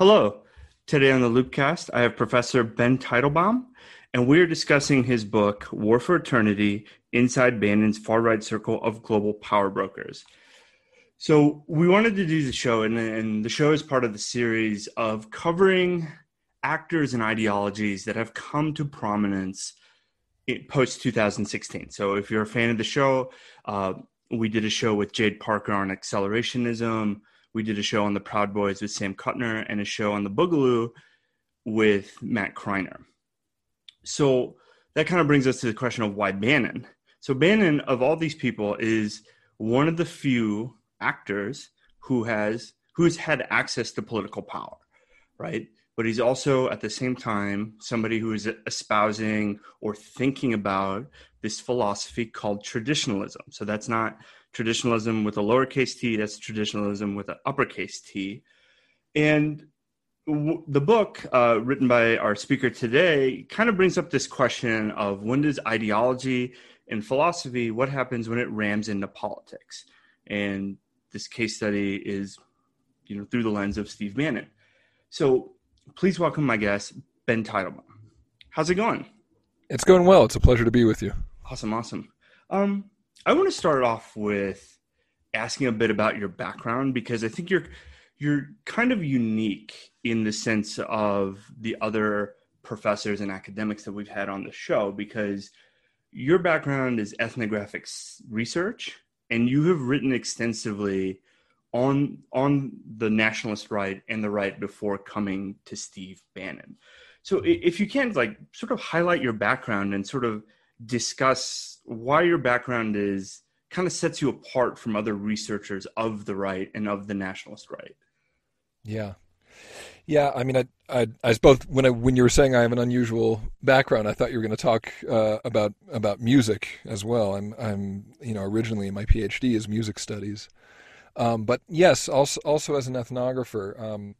Hello. Today on the Loopcast, I have Professor Ben Teitelbaum, and we're discussing his book, War for Eternity Inside Bannon's Far Right Circle of Global Power Brokers. So, we wanted to do the show, and, and the show is part of the series of covering actors and ideologies that have come to prominence post 2016. So, if you're a fan of the show, uh, we did a show with Jade Parker on accelerationism we did a show on the Proud Boys with Sam Kuttner and a show on the Boogaloo with Matt Kreiner. So that kind of brings us to the question of why Bannon. So Bannon, of all these people, is one of the few actors who has who's had access to political power, right? But he's also at the same time somebody who is espousing or thinking about this philosophy called traditionalism. So that's not traditionalism with a lowercase t, that's traditionalism with an uppercase t. And w- the book, uh, written by our speaker today, kind of brings up this question of when does ideology and philosophy, what happens when it rams into politics? And this case study is, you know, through the lens of Steve Bannon. So please welcome my guest, Ben Teitelbaum. How's it going? It's going well. It's a pleasure to be with you. Awesome, awesome. Um, I want to start off with asking a bit about your background because I think you're you're kind of unique in the sense of the other professors and academics that we've had on the show because your background is ethnographic research and you have written extensively on on the nationalist right and the right before coming to Steve Bannon. So if you can like sort of highlight your background and sort of discuss why your background is kind of sets you apart from other researchers of the right and of the nationalist right. Yeah. Yeah, I mean, I, I, I both when I, when you were saying I have an unusual background, I thought you were going to talk uh, about about music as well. I'm, I'm, you know, originally my PhD is music studies, um, but yes, also also as an ethnographer, um,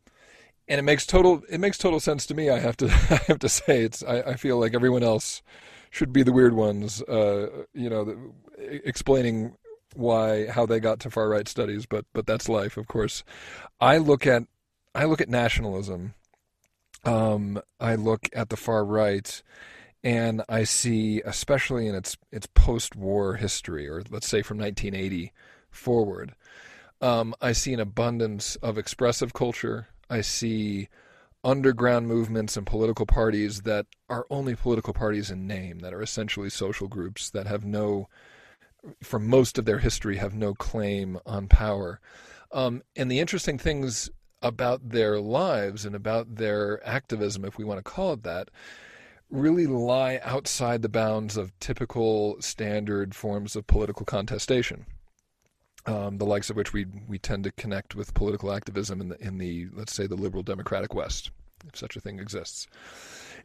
and it makes total it makes total sense to me. I have to I have to say it's I, I feel like everyone else should be the weird ones, uh, you know, the, explaining why how they got to far right studies, but but that's life, of course. I look at I look at nationalism. Um, I look at the far right, and I see, especially in its its post-war history, or let's say from 1980 forward, um, I see an abundance of expressive culture. I see underground movements and political parties that are only political parties in name, that are essentially social groups that have no, for most of their history, have no claim on power. Um, and the interesting things about their lives and about their activism, if we want to call it that, really lie outside the bounds of typical standard forms of political contestation. Um, the likes of which we we tend to connect with political activism in the in the let's say the liberal democratic West, if such a thing exists,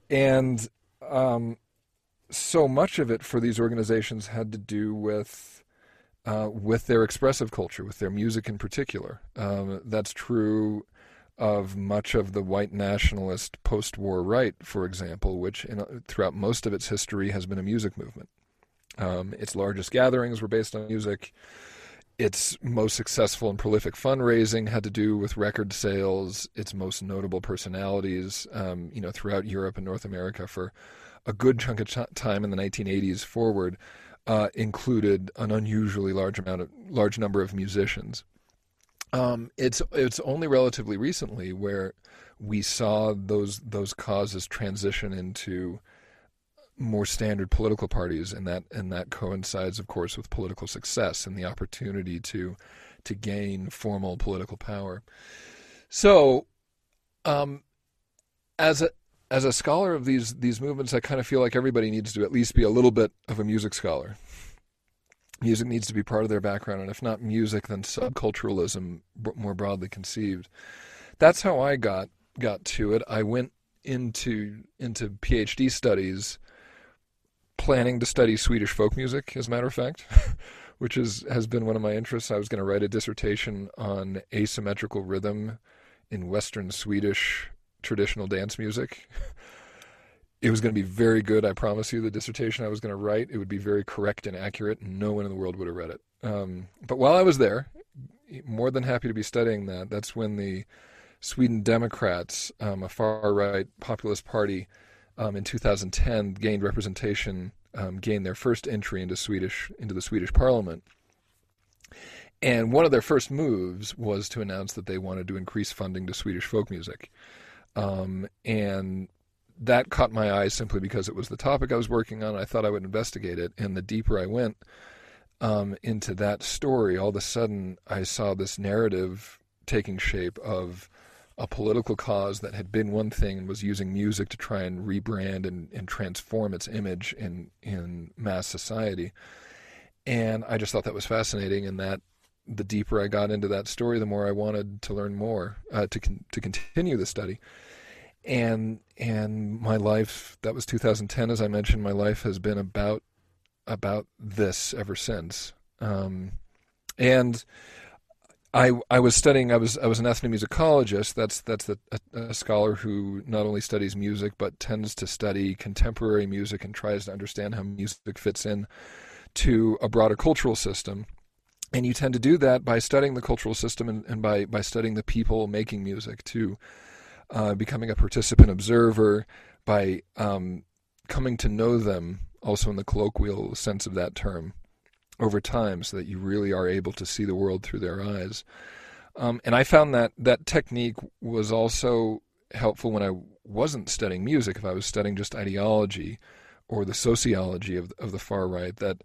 and um, so much of it for these organizations had to do with uh, with their expressive culture, with their music in particular. Um, that's true of much of the white nationalist post-war right, for example, which in, throughout most of its history has been a music movement. Um, its largest gatherings were based on music its most successful and prolific fundraising had to do with record sales. Its most notable personalities, um, you know, throughout Europe and North America for a good chunk of ch- time in the 1980s forward, uh, included an unusually large amount of large number of musicians. Um, it's it's only relatively recently where we saw those those causes transition into more standard political parties, and that and that coincides, of course, with political success and the opportunity to to gain formal political power. So, um, as a as a scholar of these these movements, I kind of feel like everybody needs to at least be a little bit of a music scholar. Music needs to be part of their background, and if not music, then subculturalism, more broadly conceived. That's how I got got to it. I went into into PhD studies planning to study Swedish folk music, as a matter of fact, which is has been one of my interests. I was going to write a dissertation on asymmetrical rhythm in Western Swedish traditional dance music. It was going to be very good, I promise you. The dissertation I was going to write, it would be very correct and accurate. No one in the world would have read it. Um, but while I was there, more than happy to be studying that. That's when the Sweden Democrats, um, a far right populist party, um, in 2010 gained representation, um, gained their first entry into Swedish into the Swedish Parliament. And one of their first moves was to announce that they wanted to increase funding to Swedish folk music. Um, and that caught my eye simply because it was the topic I was working on. I thought I would investigate it. And the deeper I went um, into that story, all of a sudden I saw this narrative taking shape of a political cause that had been one thing and was using music to try and rebrand and, and transform its image in, in mass society. And I just thought that was fascinating, and that the deeper I got into that story, the more I wanted to learn more, uh, to con- to continue the study. And and my life that was 2010, as I mentioned, my life has been about about this ever since. Um, and I I was studying. I was I was an ethnomusicologist. That's that's a, a, scholar who not only studies music but tends to study contemporary music and tries to understand how music fits in to a broader cultural system. And you tend to do that by studying the cultural system and, and by by studying the people making music too, uh, becoming a participant observer by um, coming to know them also in the colloquial sense of that term, over time, so that you really are able to see the world through their eyes. Um, and I found that that technique was also helpful when I wasn't studying music. If I was studying just ideology or the sociology of of the far right, that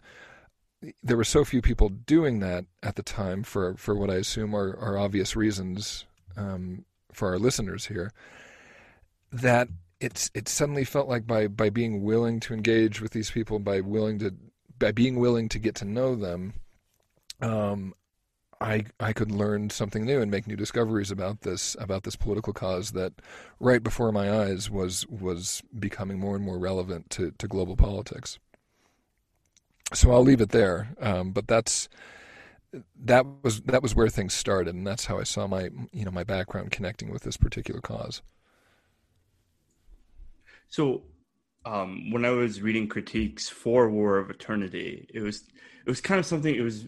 there were so few people doing that at the time for for what I assume are, are obvious reasons um, for our listeners here. That it's it suddenly felt like by by being willing to engage with these people, by willing to by being willing to get to know them, um, I I could learn something new and make new discoveries about this about this political cause that right before my eyes was was becoming more and more relevant to to global politics. So I'll leave it there, um, but that's that was that was where things started, and that's how I saw my you know my background connecting with this particular cause. So, um, when I was reading critiques for War of Eternity, it was it was kind of something. It was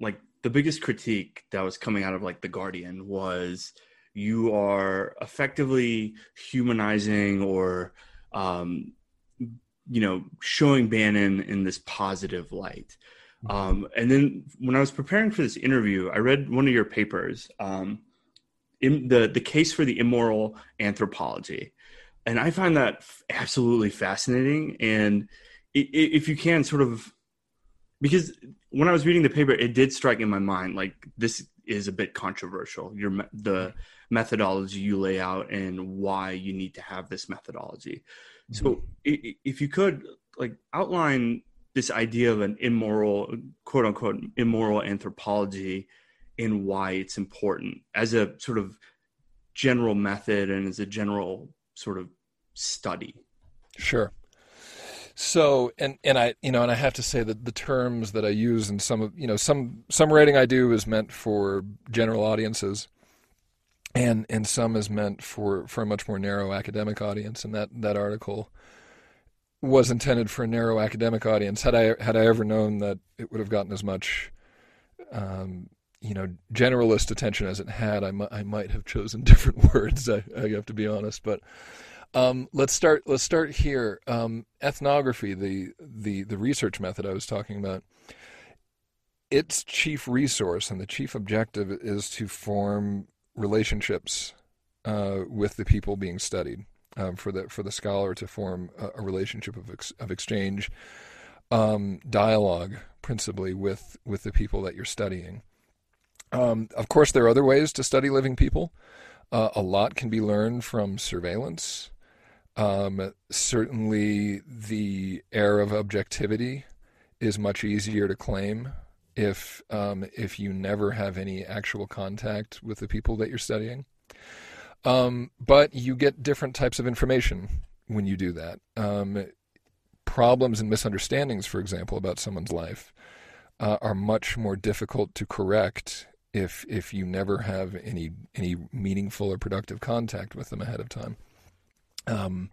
like the biggest critique that was coming out of like the Guardian was you are effectively humanizing or um, you know showing Bannon in this positive light. Mm-hmm. Um, and then when I was preparing for this interview, I read one of your papers, um, in the the case for the immoral anthropology, and I find that absolutely fascinating. And if you can sort of, because when I was reading the paper, it did strike in my mind like this is a bit controversial. Your the methodology you lay out and why you need to have this methodology. Mm-hmm. So if you could like outline this idea of an immoral quote unquote immoral anthropology and why it's important as a sort of general method and as a general sort of study. Sure. So and and I you know and I have to say that the terms that I use in some of you know some some writing I do is meant for general audiences, and and some is meant for for a much more narrow academic audience. And that that article was intended for a narrow academic audience. Had I had I ever known that it would have gotten as much um, you know generalist attention as it had, I, I might have chosen different words. I, I have to be honest, but um, let's start. Let's start here. Um, ethnography, the the the research method I was talking about. Its chief resource and the chief objective is to form relationships uh, with the people being studied. Um, for the for the scholar to form a, a relationship of ex, of exchange, um, dialogue principally with with the people that you're studying. Um, of course, there are other ways to study living people. Uh, a lot can be learned from surveillance. Um, certainly, the air of objectivity is much easier to claim if um, if you never have any actual contact with the people that you're studying. Um, but you get different types of information when you do that. Um, problems and misunderstandings, for example, about someone's life, uh, are much more difficult to correct if if you never have any any meaningful or productive contact with them ahead of time um,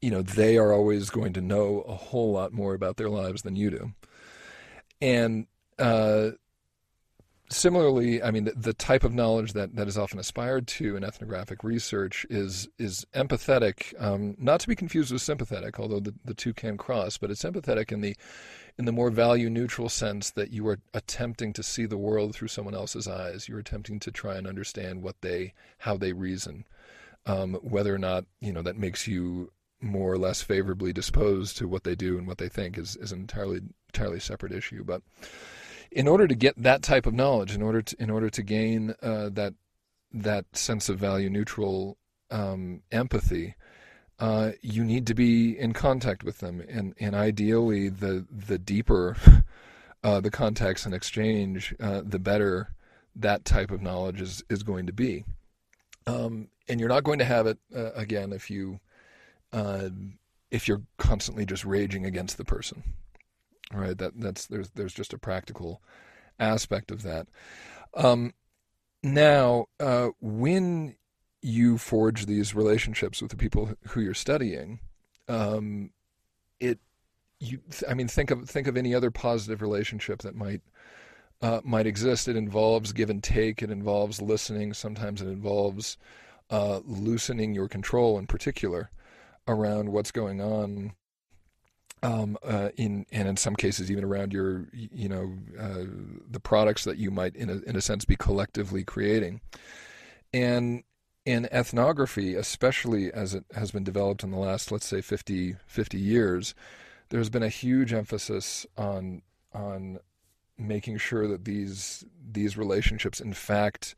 you know, they are always going to know a whole lot more about their lives than you do. And uh, similarly, I mean, the, the, type of knowledge that, that is often aspired to in ethnographic research is is empathetic, um, not to be confused with sympathetic, although the, the two can cross. But it's empathetic in the in the more value neutral sense that you are attempting to see the world through someone else's eyes. You're attempting to try and understand what they how they reason, um, whether or not you know that makes you more or less favorably disposed to what they do and what they think is is an entirely entirely separate issue, but in order to get that type of knowledge, in order to in order to gain uh, that that sense of value neutral um, empathy, uh, you need to be in contact with them, and and ideally, the the deeper uh, the contacts and exchange, uh, the better that type of knowledge is is going to be. Um, and you're not going to have it uh, again if you uh, if you're constantly just raging against the person. Right. That that's there's there's just a practical aspect of that. Um, now, uh, when you forge these relationships with the people who you're studying, um, it you I mean think of think of any other positive relationship that might uh, might exist. It involves give and take. It involves listening. Sometimes it involves uh, loosening your control, in particular, around what's going on um, uh, in and in some cases even around your you know uh, the products that you might in a, in a sense be collectively creating. And in ethnography especially as it has been developed in the last let's say 50 50 years there's been a huge emphasis on on making sure that these these relationships in fact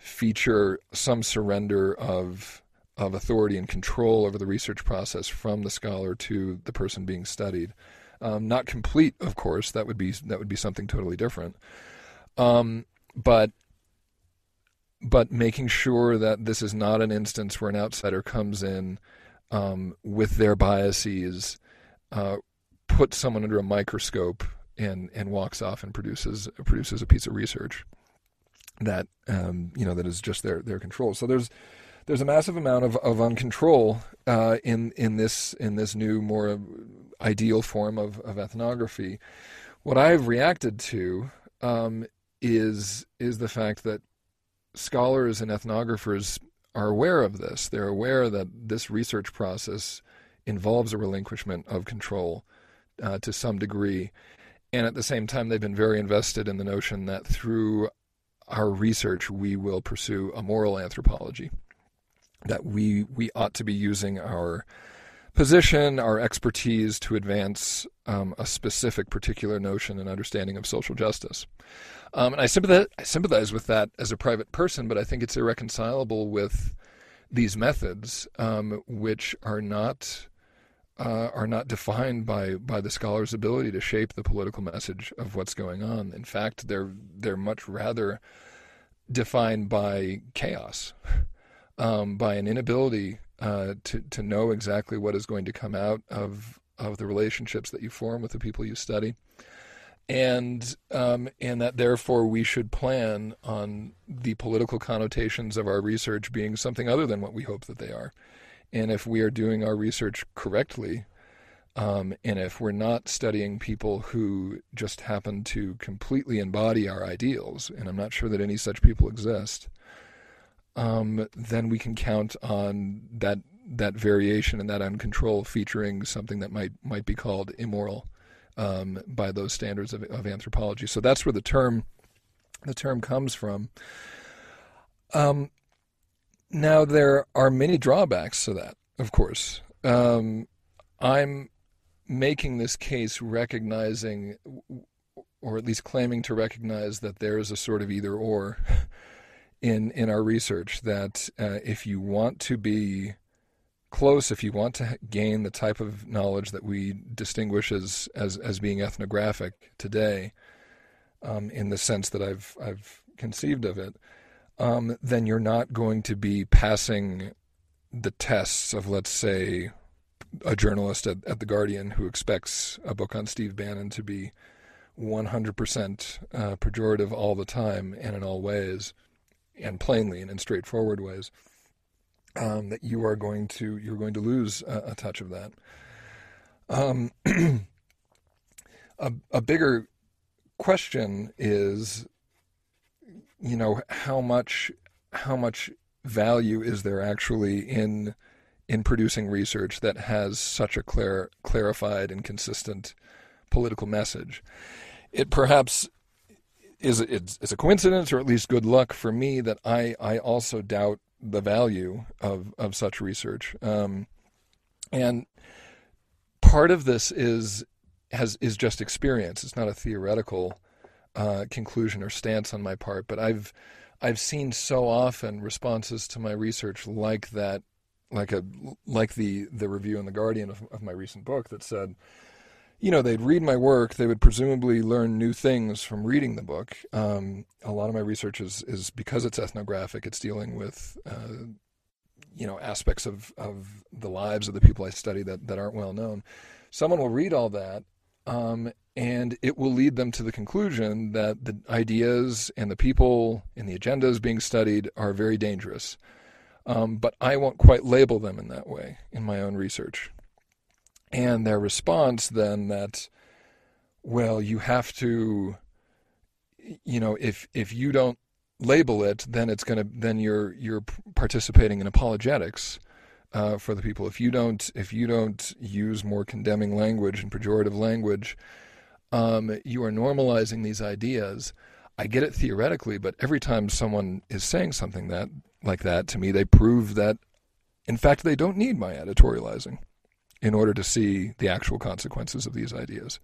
feature some surrender of of authority and control over the research process from the scholar to the person being studied. Um, not complete, of course. That would be that would be something totally different. Um, but but making sure that this is not an instance where an outsider comes in um, with their biases, uh, puts someone under a microscope, and and walks off and produces produces a piece of research that um, you know that is just their their control. So there's there's a massive amount of, of uncontrol uh, in in this in this new more ideal form of, of ethnography. What I've reacted to um, is is the fact that scholars and ethnographers are aware of this. They're aware that this research process involves a relinquishment of control uh, to some degree, and at the same time, they've been very invested in the notion that through our research we will pursue a moral anthropology that we we ought to be using our position, our expertise to advance um, a specific particular notion and understanding of social justice. Um, and I sympathize, I sympathize with that as a private person, but I think it's irreconcilable with these methods, um, which are not uh, are not defined by by the scholar's ability to shape the political message of what's going on. In fact, they're they're much rather defined by chaos um, by an inability uh, to to know exactly what is going to come out of of the relationships that you form with the people you study, and um, and that therefore we should plan on the political connotations of our research being something other than what we hope that they are, and if we are doing our research correctly. Um, and if we're not studying people who just happen to completely embody our ideals, and I'm not sure that any such people exist, um, then we can count on that that variation and that uncontrol featuring something that might might be called immoral um, by those standards of, of, anthropology. So that's where the term the term comes from. Um, now there are many drawbacks to that, of course. Um, I'm making this case recognizing, or at least claiming to recognize, that there is a sort of either or in in our research that uh, if you want to be close, if you want to gain the type of knowledge that we distinguish as as, as being ethnographic today, um, in the sense that I've I've conceived of it, um, then you're not going to be passing the tests of let's say a journalist at, at the Guardian who expects a book on Steve Bannon to be 100% uh, pejorative all the time and in all ways and plainly and in straightforward ways, um, that you are going to you're going to lose a, a touch of that. Um, a, a bigger question is you know, how much how much value is there actually in in producing research that has such a clear, clarified and consistent political message? It perhaps is it's, a coincidence, or at least good luck for me, that I I also doubt the value of of such research. Um, and part of this is has is just experience. It's not a theoretical uh, conclusion or stance on my part, but I've I've seen so often responses to my research like that, like a like the the review in the Guardian of, of my recent book that said, you know, they'd read my work, they would presumably learn new things from reading the book. Um, a lot of my research is is because it's ethnographic, it's dealing with uh, you know aspects of of the lives of the people I study that that aren't well known. Someone will read all that um, and it will lead them to the conclusion that the ideas and the people and the agendas being studied are very dangerous. Um, but I won't quite label them in that way in my own research. And their response then that, well, you have to, you know, if if you don't label it, then it's to then you're you're participating in apologetics uh, for the people. If you don't if you don't use more condemning language and pejorative language, um, you are normalizing these ideas. I get it theoretically, but every time someone is saying something that like that to me, they prove that, in fact, they don't need my editorializing in order to see the actual consequences of these ideas.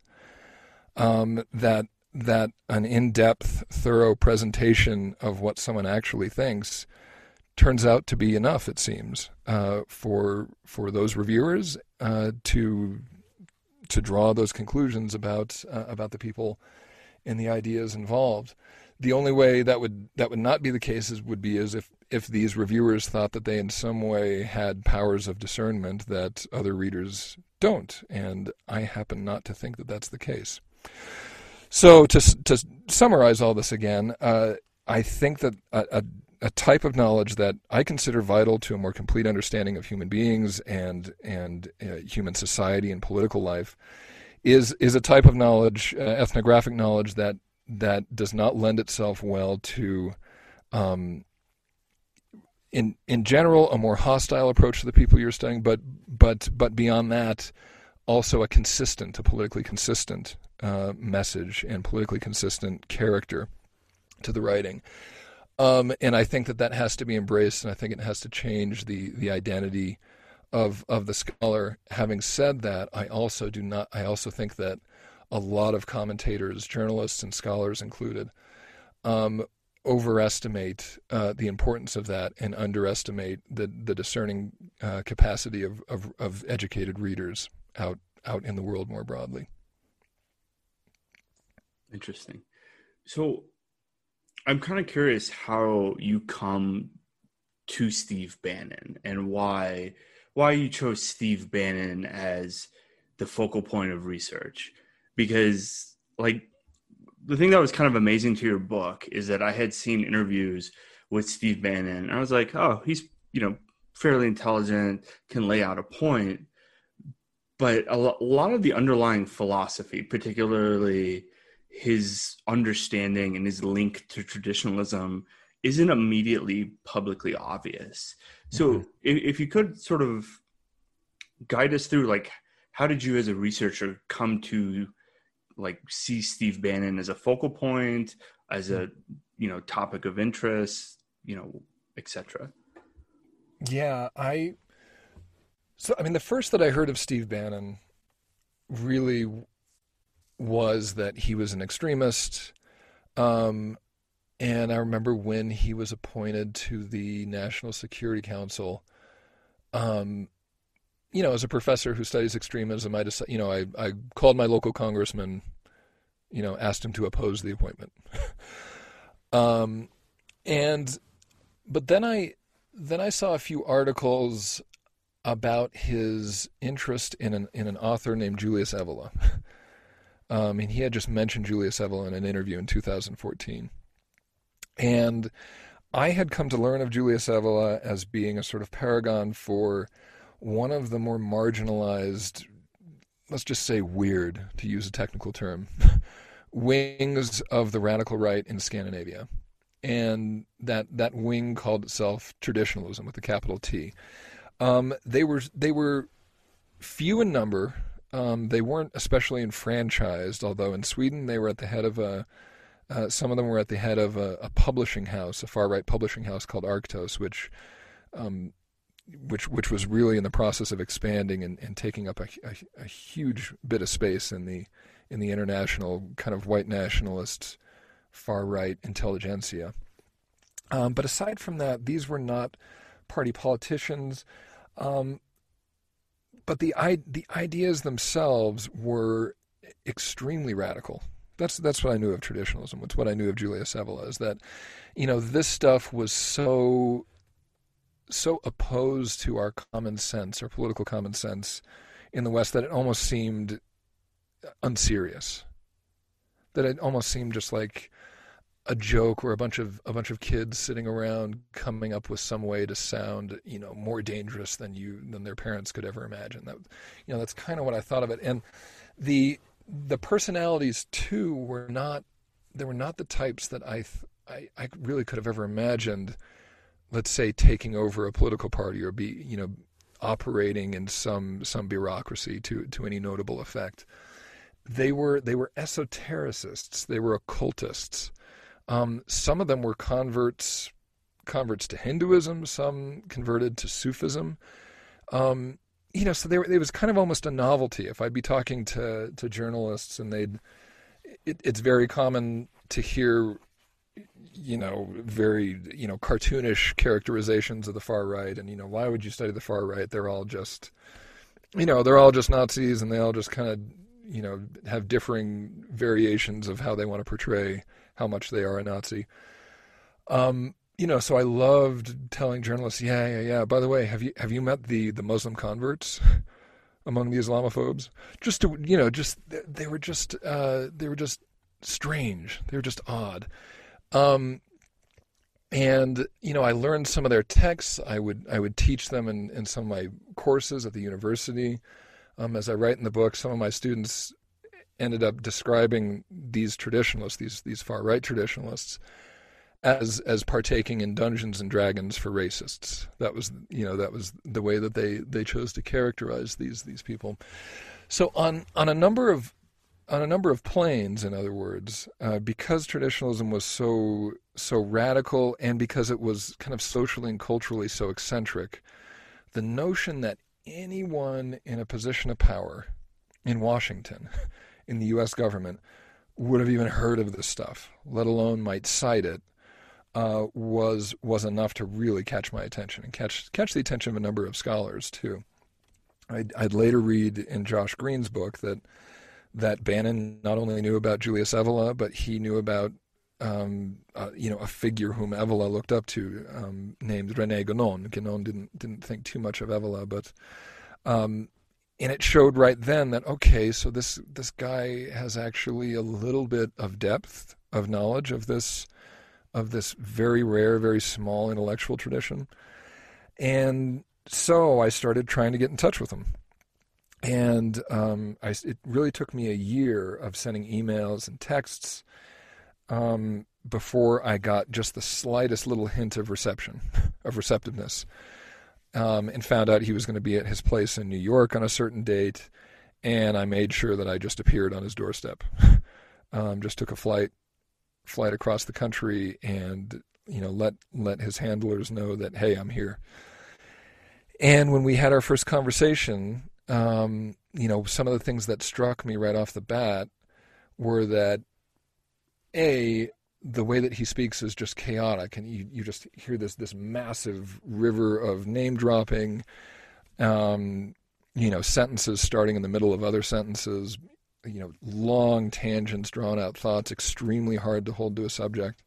Um, that that an in-depth, thorough presentation of what someone actually thinks turns out to be enough. It seems uh, for for those reviewers uh, to to draw those conclusions about uh, about the people and the ideas involved. The only way that would that would not be the case is, would be as if if these reviewers thought that they in some way had powers of discernment that other readers don't, and I happen not to think that that's the case. So to to summarize all this again, uh, I think that a, a a type of knowledge that I consider vital to a more complete understanding of human beings and and uh, human society and political life is is a type of knowledge, uh, ethnographic knowledge that that does not lend itself well to, um, in in general, a more hostile approach to the people you're studying, but but but beyond that, also a consistent, a politically consistent uh, message and politically consistent character to the writing. Um, and I think that that has to be embraced, and I think it has to change the the identity of of the scholar. Having said that, I also do not. I also think that a lot of commentators, journalists, and scholars included, um, overestimate uh, the importance of that and underestimate the the discerning uh, capacity of, of of educated readers out out in the world more broadly. Interesting. So I'm kind of curious how you come to Steve Bannon and why why you chose Steve Bannon as the focal point of research. Because like the thing that was kind of amazing to your book is that I had seen interviews with Steve Bannon and I was like, oh, he's, you know, fairly intelligent, can lay out a point, but a lot of the underlying philosophy, particularly his understanding and his link to traditionalism isn't immediately publicly obvious. So mm-hmm. if, if you could sort of guide us through like how did you as a researcher come to like see Steve Bannon as a focal point, as a you know topic of interest, you know, etc. Yeah, I so I mean the first that I heard of Steve Bannon really was that he was an extremist. Um, and I remember when he was appointed to the National Security Council, um, you know, as a professor who studies extremism, I just, you know, I, I called my local congressman, you know, asked him to oppose the appointment. um, and, but then I, then I saw a few articles about his interest in an in an author named Julius Evola. Um, and he had just mentioned Julius Evola in an interview in 2014. And I had come to learn of Julius Evola as being a sort of paragon for one of the more marginalized, let's just say weird, to use a technical term, wings of the radical right in Scandinavia. and that that wing called itself traditionalism with a capital T. Um, they were they were few in number. Um, they weren't especially enfranchised, although in Sweden they were at the head of a. Uh, some of them were at the head of a, a publishing house, a far right publishing house called Arktos, which um, which which was really in the process of expanding and, and taking up a, a, a, huge bit of space in the in the international kind of white nationalist far right intelligentsia. Um, but aside from that, these were not party politicians. Um, but the the ideas themselves were extremely radical. That's that's what I knew of traditionalism. It's what I knew of Julius Evola is that, you know, this stuff was so so opposed to our common sense, our political common sense in the West that it almost seemed unserious. That it almost seemed just like a joke or a bunch of a bunch of kids sitting around coming up with some way to sound you know more dangerous than you than their parents could ever imagine. That you know that's kind of what I thought of it. And the the personalities too were not they were not the types that I I, I really could have ever imagined let's say taking over a political party or be you know operating in some some bureaucracy to to any notable effect. They were they were esotericists. They were occultists um, some of them were converts converts to Hinduism, some converted to Sufism. Um, you know, so they were, it was kind of almost a novelty. If I'd be talking to, to journalists and they'd, it, it's very common to hear, you know, very, you know, cartoonish characterizations of the far right. And, you know, why would you study the far right? They're all just, you know, they're all just Nazis and they all just kind of, you know, have differing variations of how they want to portray how much they are a Nazi. Um, you know, so I loved telling journalists, yeah, yeah, yeah. By the way, have you have you met the the Muslim converts among the Islamophobes? Just to you know, just they were just uh, they were just strange. They were just odd. Um, and you know, I learned some of their texts. I would I would teach them in, in some of my courses at the university. Um, as I write in the book, some of my students ended up describing these traditionalists, these these far right traditionalists, as as partaking in Dungeons and Dragons for racists. That was you know that was the way that they they chose to characterize these these people. So on on a number of on a number of planes, in other words, uh, because traditionalism was so so radical and because it was kind of socially and culturally so eccentric, the notion that anyone in a position of power in Washington in the U.S. government would have even heard of this stuff, let alone might cite it, uh, was was enough to really catch my attention and catch catch the attention of a number of scholars too. I'd, I'd later read in Josh Green's book that that Bannon not only knew about Julius Evola, but he knew about um, uh, you know a figure whom Evola looked up to, um, named René Guénon. Guénon didn't didn't think too much of Evola, but um, and it showed right then that okay, so this this guy has actually a little bit of depth of knowledge of this of this very rare, very small intellectual tradition, and so I started trying to get in touch with him. And um, I, it really took me a year of sending emails and texts um, before I got just the slightest little hint of reception, of receptiveness um, and found out he was going to be at his place in New York on a certain date. And I made sure that I just appeared on his doorstep. um, just took a flight, flight across the country, and you know let let his handlers know that hey, I'm here. And when we had our first conversation, um, you know, some of the things that struck me right off the bat were that a the way that he speaks is just chaotic, and you, you just hear this this massive river of name dropping, um, you know, sentences starting in the middle of other sentences, you know, long tangents, drawn out thoughts, extremely hard to hold to a subject.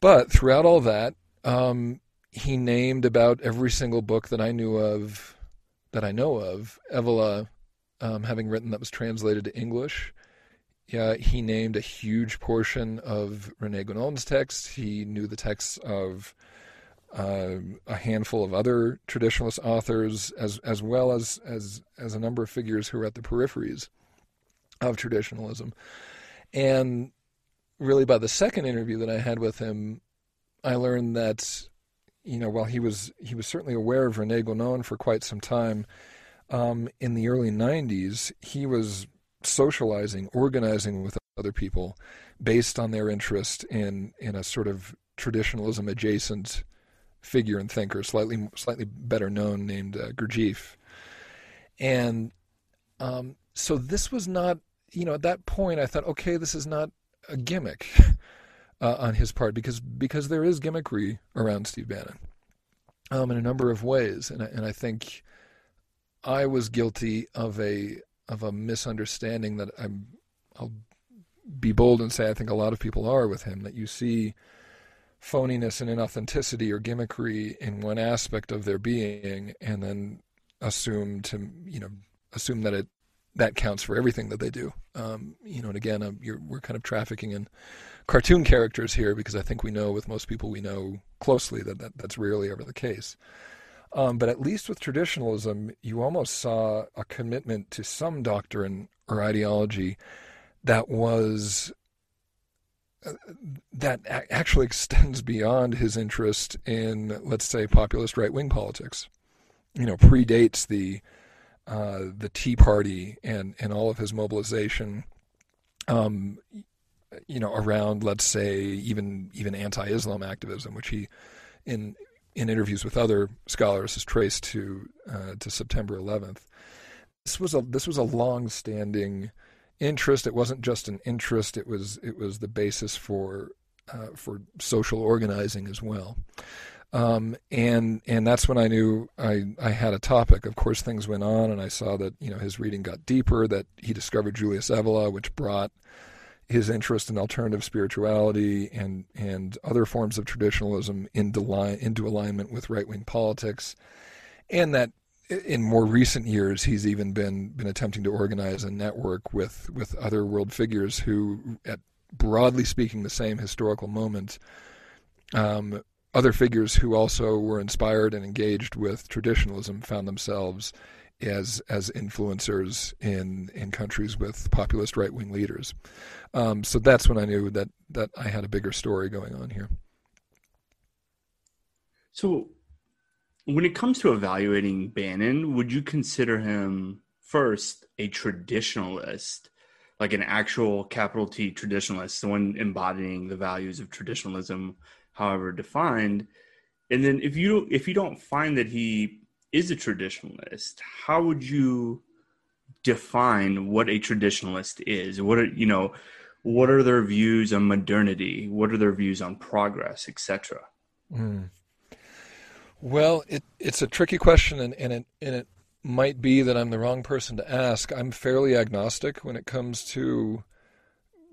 But throughout all that, um, he named about every single book that I knew of, that I know of, Evola um, having written that was translated to English yeah, he named a huge portion of Rene Guénon's texts. He knew the texts of uh, a handful of other traditionalist authors, as as well as as as a number of figures who are at the peripheries of traditionalism. And really, by the second interview that I had with him, I learned that you know while he was he was certainly aware of Rene Guenon for quite some time, um, in the early '90s he was socializing, organizing with other people based on their interest in in a sort of traditionalism adjacent figure and thinker, slightly slightly better known, named uh, Gurdjieff. And um, so this was not, you know, at that point I thought, okay, this is not a gimmick uh, on his part because because there is gimmickry around Steve Bannon um, in a number of ways, and I, and I think I was guilty of a of a misunderstanding that I'm I'll be bold and say I think a lot of people are with him that you see phoniness and inauthenticity or gimmickry in one aspect of their being and then assume to you know assume that it that counts for everything that they do. Um, you know and again um, we're kind of trafficking in cartoon characters here because I think we know with most people we know closely that, that that's rarely ever the case um, but at least with traditionalism you almost saw a commitment to some doctrine or ideology that was that actually extends beyond his interest in, let's say, populist right wing politics. You know, predates the uh, the Tea Party and and all of his mobilization. Um, you know, around let's say even even anti-Islam activism, which he in in interviews with other scholars is traced to uh, to September 11th. This was a this was a long-standing interest. It wasn't just an interest; it was it was the basis for uh, for social organizing as well. Um, and and that's when I knew I I had a topic. Of course, things went on, and I saw that you know his reading got deeper. That he discovered Julius Evola, which brought his interest in alternative spirituality and and other forms of traditionalism into line, into alignment with right wing politics, and that in more recent years, he's even been been attempting to organize a network with with other world figures who, at broadly speaking, the same historical moment. Um, other figures who also were inspired and engaged with traditionalism found themselves as as influencers in in countries with populist right wing leaders. Um, so that's when I knew that that I had a bigger story going on here. So when it comes to evaluating Bannon, would you consider him first a traditionalist, like an actual capital T traditionalist, the one embodying the values of traditionalism, however defined? And then if you if you don't find that he is a traditionalist, how would you define what a traditionalist is? What are you know, what are their views on modernity? What are their views on progress, etc.? Mm. Well, it, it's a tricky question, and, and, it, and it might be that I'm the wrong person to ask. I'm fairly agnostic when it comes to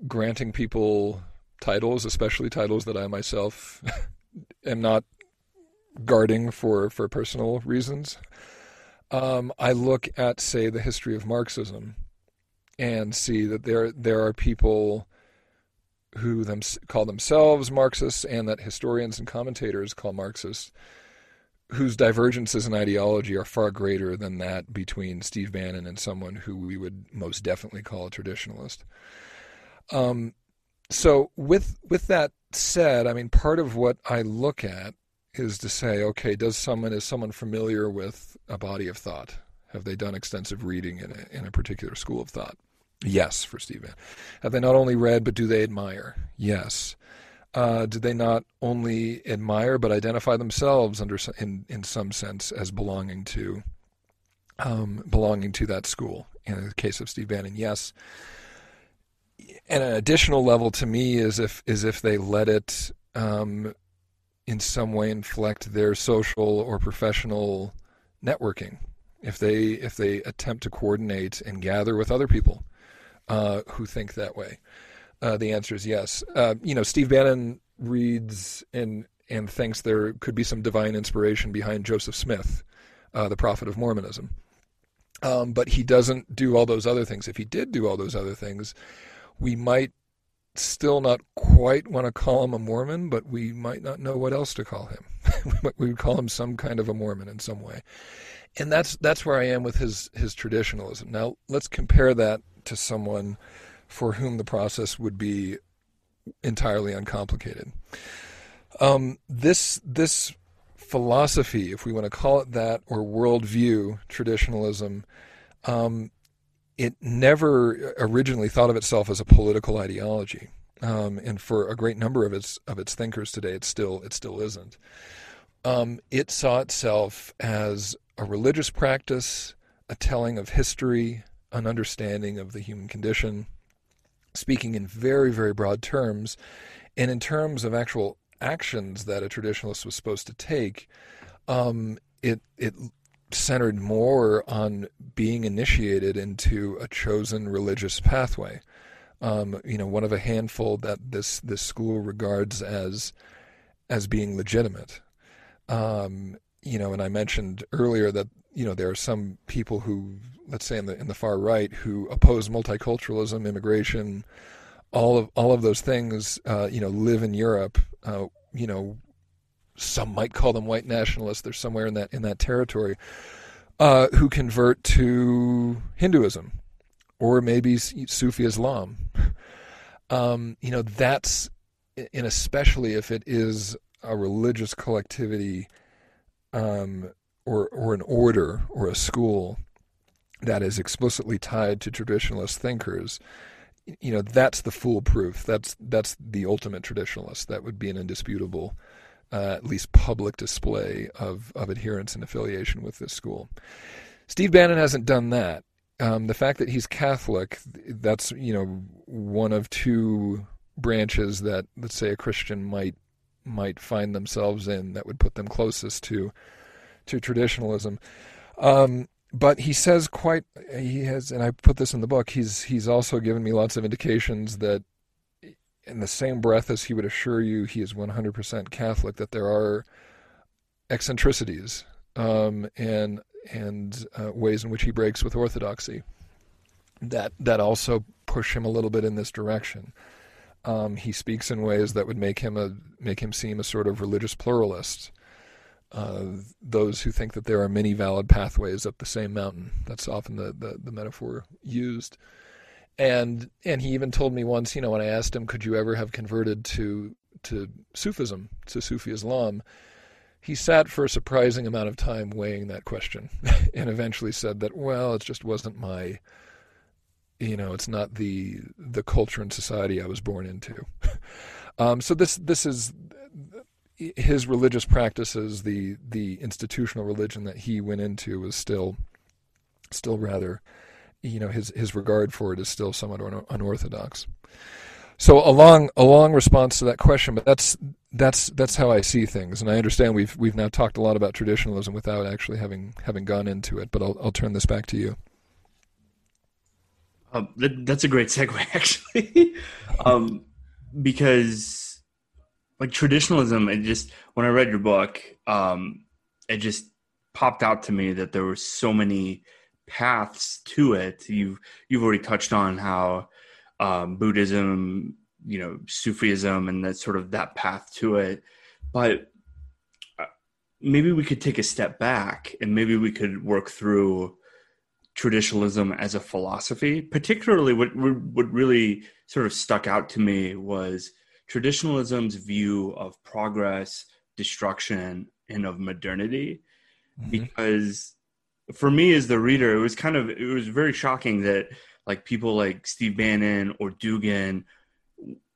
granting people titles, especially titles that I myself am not guarding for, for personal reasons. Um, I look at, say, the history of Marxism and see that there there are people who them, call themselves Marxists and that historians and commentators call Marxists whose divergences in ideology are far greater than that between Steve Bannon and someone who we would most definitely call a traditionalist. Um, so with with that said, I mean, part of what I look at is to say, okay, does someone is someone familiar with a body of thought? Have they done extensive reading in a, in a particular school of thought? Yes, for Bannon. Have they not only read, but do they admire? Yes uh, did they not only admire but identify themselves under in in some sense as belonging to um, belonging to that school? In the case of Steve Bannon, yes. And an additional level to me is if is if they let it um, in some way inflect their social or professional networking. If they if they attempt to coordinate and gather with other people uh, who think that way. Uh, the answer is yes. Uh, you know, Steve Bannon reads and and thinks there could be some divine inspiration behind Joseph Smith, uh, the prophet of Mormonism. Um, but he doesn't do all those other things. If he did do all those other things, we might still not quite want to call him a Mormon, but we might not know what else to call him. we would call him some kind of a Mormon in some way. And that's that's where I am with his his traditionalism. Now let's compare that to someone for whom the process would be entirely uncomplicated. Um, this this philosophy, if we want to call it that, or worldview, traditionalism, um, it never originally thought of itself as a political ideology, um, and for a great number of its of its thinkers today, it still it still isn't. Um, it saw itself as a religious practice, a telling of history, an understanding of the human condition, speaking in very very broad terms, and in terms of actual actions that a traditionalist was supposed to take, um, it it centered more on being initiated into a chosen religious pathway. Um, you know, one of a handful that this this school regards as as being legitimate. Um, you know, and I mentioned earlier that you know there are some people who, let's say in the in the far right, who oppose multiculturalism, immigration, all of all of those things. Uh, you know, live in Europe. Uh, you know, some might call them white nationalists. They're somewhere in that in that territory. Uh, who convert to Hinduism or maybe Sufi Islam. Um, you know, that's, and especially if it is a religious collectivity um, or, or an order or a school that is explicitly tied to traditionalist thinkers, you know, that's the foolproof. That's that's the ultimate traditionalist. That would be an indisputable uh, at least public display of, of adherence and affiliation with this school. Steve Bannon hasn't done that. Um, the fact that he's Catholic, that's you know one of two branches that let's say a Christian might might find themselves in that would put them closest to to traditionalism. Um, but he says quite he has, and I put this in the book. He's he's also given me lots of indications that in the same breath as he would assure you he is 100% Catholic, that there are eccentricities um, and and uh, ways in which he breaks with orthodoxy that that also push him a little bit in this direction. Um, he speaks in ways that would make him a make him seem a sort of religious pluralist. Uh, those who think that there are many valid pathways up the same mountain. That's often the, the, the metaphor used and and he even told me once, you know, when I asked him, could you ever have converted to to Sufism, to Sufi Islam, he sat for a surprising amount of time weighing that question, and eventually said that, well, it just wasn't my, you know, it's not the the culture and society I was born into. um, so this this is his religious practices, the the institutional religion that he went into was still still rather you know his his regard for it is still somewhat unorthodox. So a long a long response to that question, but that's that's that's how I see things, and I understand we've we've now talked a lot about traditionalism without actually having having gone into it. But I'll I'll turn this back to you. Uh, that, that's a great segue, actually, um, because like traditionalism, it just when I read your book, um, it just popped out to me that there were so many paths to it. You've you've already touched on how um, Buddhism, you know, Sufism, and that sort of that path to it. But uh, maybe we could take a step back and maybe we could work through traditionalism as a philosophy. Particularly, what what really sort of stuck out to me was traditionalism's view of progress, destruction, and of modernity, mm-hmm. because for me as the reader, it was kind of it was very shocking that like people like Steve Bannon or Dugin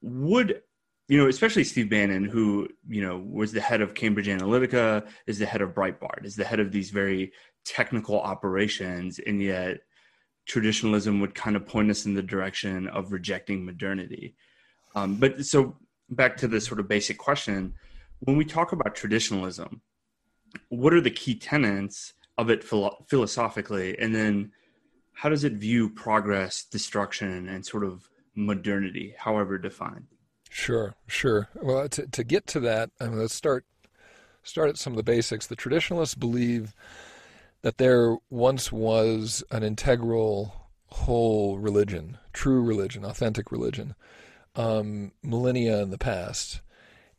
would you know, especially Steve Bannon, who you know was the head of Cambridge Analytica, is the head of Breitbart, is the head of these very technical operations, and yet traditionalism would kind of point us in the direction of rejecting modernity. Um, but so back to the sort of basic question: when we talk about traditionalism, what are the key tenets of it philo- philosophically, and then how does it view progress, destruction, and sort of modernity, however defined? Sure, sure. Well, to, to get to that, I mean, let's start start at some of the basics. The traditionalists believe that there once was an integral whole religion, true religion, authentic religion, um, millennia in the past,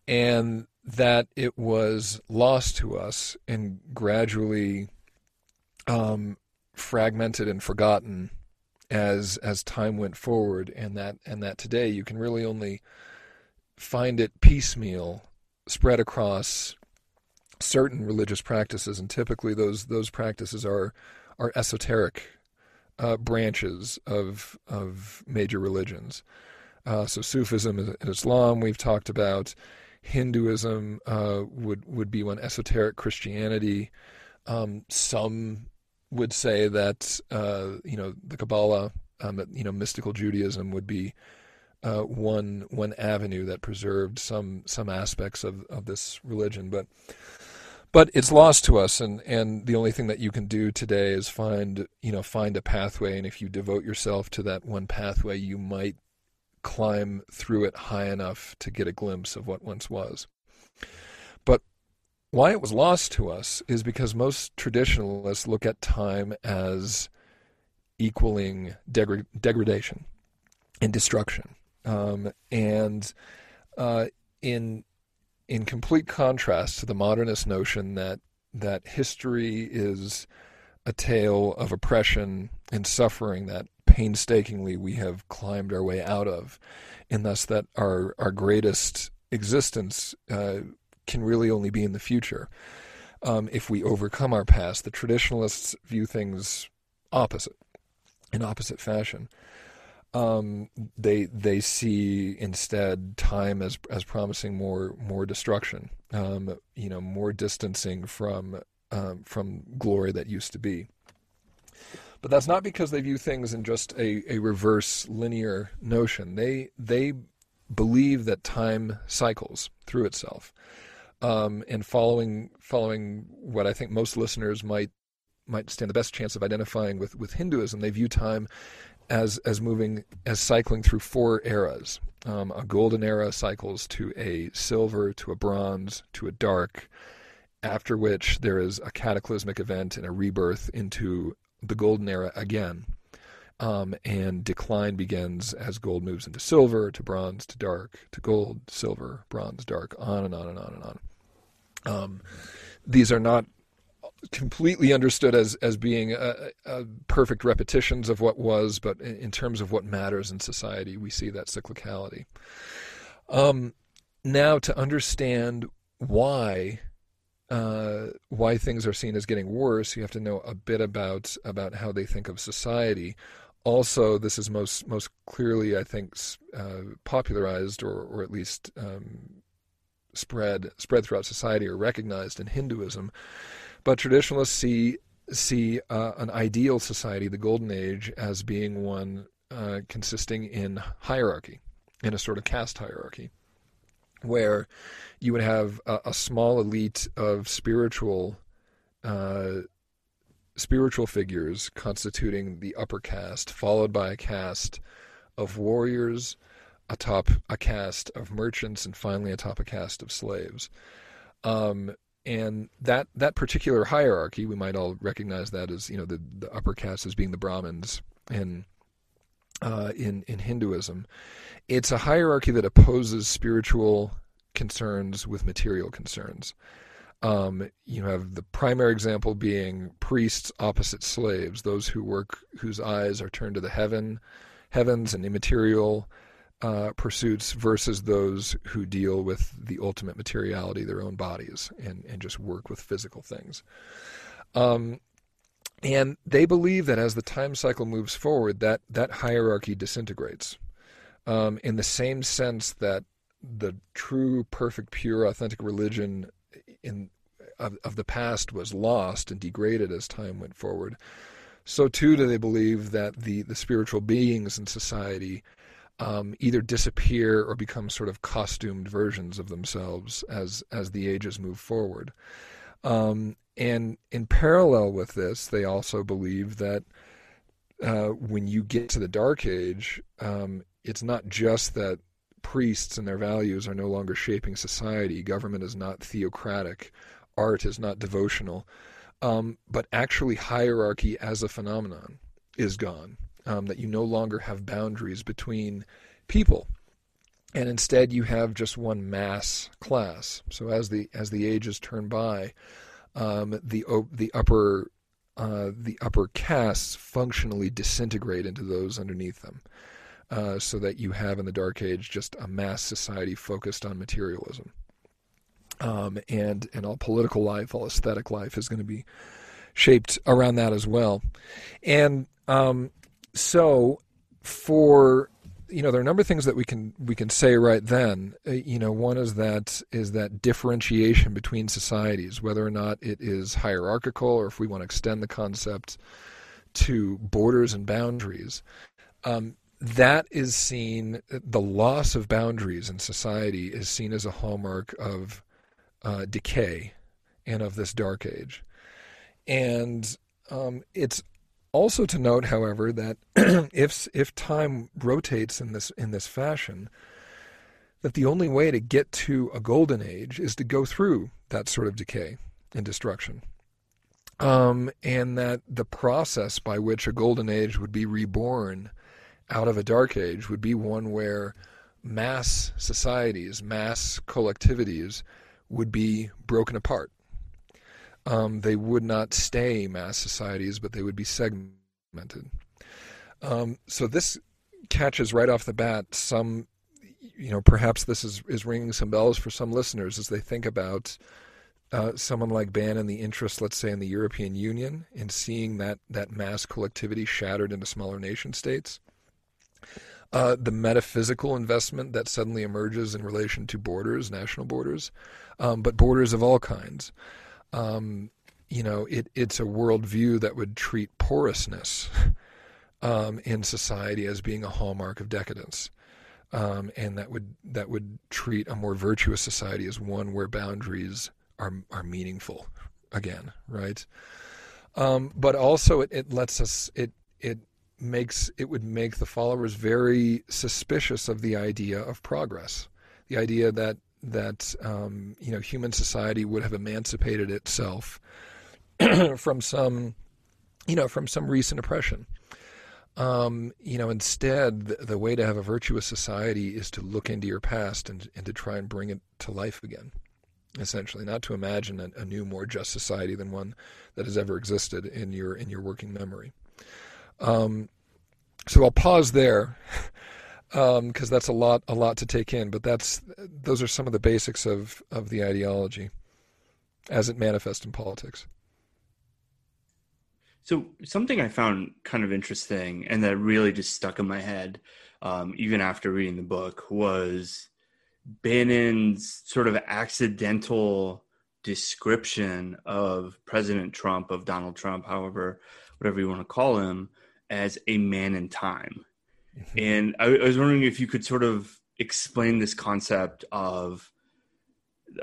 and that it was lost to us and gradually um, fragmented and forgotten as as time went forward, and that and that today you can really only find it piecemeal spread across certain religious practices, and typically those those practices are are esoteric uh, branches of of major religions. Uh, so Sufism and Islam we've talked about. Hinduism uh, would would be one. Esoteric Christianity. Um, some would say that uh, you know the Kabbalah, um, you know mystical Judaism would be uh, one one avenue that preserved some some aspects of, of this religion, but but it's lost to us, and, and the only thing that you can do today is find you know find a pathway, and if you devote yourself to that one pathway, you might climb through it high enough to get a glimpse of what once was. Why it was lost to us is because most traditionalists look at time as equaling degra- degradation and destruction. Um, and uh, in in complete contrast to the modernist notion that that history is a tale of oppression and suffering that painstakingly we have climbed our way out of, and thus that our our greatest existence uh, can really only be in the future. Um, if we overcome our past, the traditionalists view things opposite, in opposite fashion. Um, they they see instead time as as promising more more destruction, um, you know, more distancing from um, from glory that used to be. But that's not because they view things in just a, a reverse linear notion. They they believe that time cycles through itself, um, and following following what I think most listeners might might stand the best chance of identifying with with Hinduism. They view time as as moving as cycling through four eras. Um, a golden era cycles to a silver, to a bronze, to a dark. After which there is a cataclysmic event and a rebirth into the golden era again. Um, and decline begins as gold moves into silver, to bronze, to dark, to gold, silver, bronze, dark, on and on and on and on. Um, these are not completely understood as as being a, a perfect repetitions of what was, but in, in, terms of what matters in society, we see that cyclicality. Um, now, to understand why uh, why things are seen as getting worse, you have to know a bit about about how they think of society. Also, this is most most clearly, I think, uh, popularized or or at least um, spread spread throughout society are recognized in Hinduism. But traditionalists see see uh, an ideal society, the Golden Age, as being one uh, consisting in hierarchy, in a sort of caste hierarchy, where you would have a, a small elite of spiritual uh, spiritual figures constituting the upper caste, followed by a caste of warriors, atop a caste of merchants, and finally atop a caste of slaves. Um, and that that particular hierarchy, we might all recognize that as you know the, the upper caste as being the Brahmins in uh, in in Hinduism. It's a hierarchy that opposes spiritual concerns with material concerns. Um, you have the primary example being priests opposite slaves, those who work whose eyes are turned to the heaven, heavens and immaterial uh, pursuits versus those who deal with the ultimate materiality, their own bodies, and, and just work with physical things. Um, and they believe that as the time cycle moves forward, that, that hierarchy disintegrates. Um, in the same sense that the true, perfect, pure, authentic religion in of, of the past was lost and degraded as time went forward, so too do they believe that the, the spiritual beings in society um, either disappear or become sort of costumed versions of themselves as as the ages move forward. Um, and in parallel with this, they also believe that uh, when you get to the Dark Age, um, it's not just that priests and their values are no longer shaping society. Government is not theocratic. Art is not devotional. Um, but actually, hierarchy as a phenomenon is gone um, that you no longer have boundaries between people, and instead you have just one mass class. So as the as the ages turn by, um, the the upper uh, the upper castes functionally disintegrate into those underneath them, uh, so that you have in the Dark Age just a mass society focused on materialism. um, and and all political life, all aesthetic life is going to be shaped around that as well. And um, so, for you know, there are a number of things that we can we can say right then. Uh, you know, one is that is that differentiation between societies, whether or not it is hierarchical or if we want to extend the concept to borders and boundaries. Um, that is seen, the loss of boundaries in society is seen as a hallmark of uh, decay and of this dark age. And um, it's also to note, however, that if if time rotates in this in this fashion, that the only way to get to a golden age is to go through that sort of decay and destruction. Um, and that the process by which a golden age would be reborn out of a dark age would be one where mass societies, mass collectivities would be broken apart. Um, they would not stay mass societies, but they would be segmented. Um, so this catches right off the bat some, you know, perhaps this is, is ringing some bells for some listeners as they think about uh, someone like Bannon, the interest, let's say, in the European Union, in seeing that that mass collectivity shattered into smaller nation states. Uh, the metaphysical investment that suddenly emerges in relation to borders, national borders, um, but borders of all kinds. Um, you know, it, it's a worldview that would treat porousness um, in society as being a hallmark of decadence. Um, and that would that would treat a more virtuous society as one where boundaries are are meaningful again, right? Um, but also it, it lets us it it makes it would make the followers very suspicious of the idea of progress, the idea that that um, you know human society would have emancipated itself from some you know from some recent oppression. Um, you know, instead, the, the, way to have a virtuous society is to look into your past and, and to try and bring it to life again essentially, not to imagine a, a, new, more just society than one that has ever existed in your in your working memory. Um, so I'll pause there because um, that's a lot a lot to take in. But that's those are some of the basics of of the ideology as it manifests in politics. So something I found kind of interesting and that really just stuck in my head, um, even after reading the book, was Bannon's sort of accidental description of President Trump, of Donald Trump, however, whatever you want to call him, as a man in time. Mm-hmm. And I, I, was wondering if you could sort of explain this concept of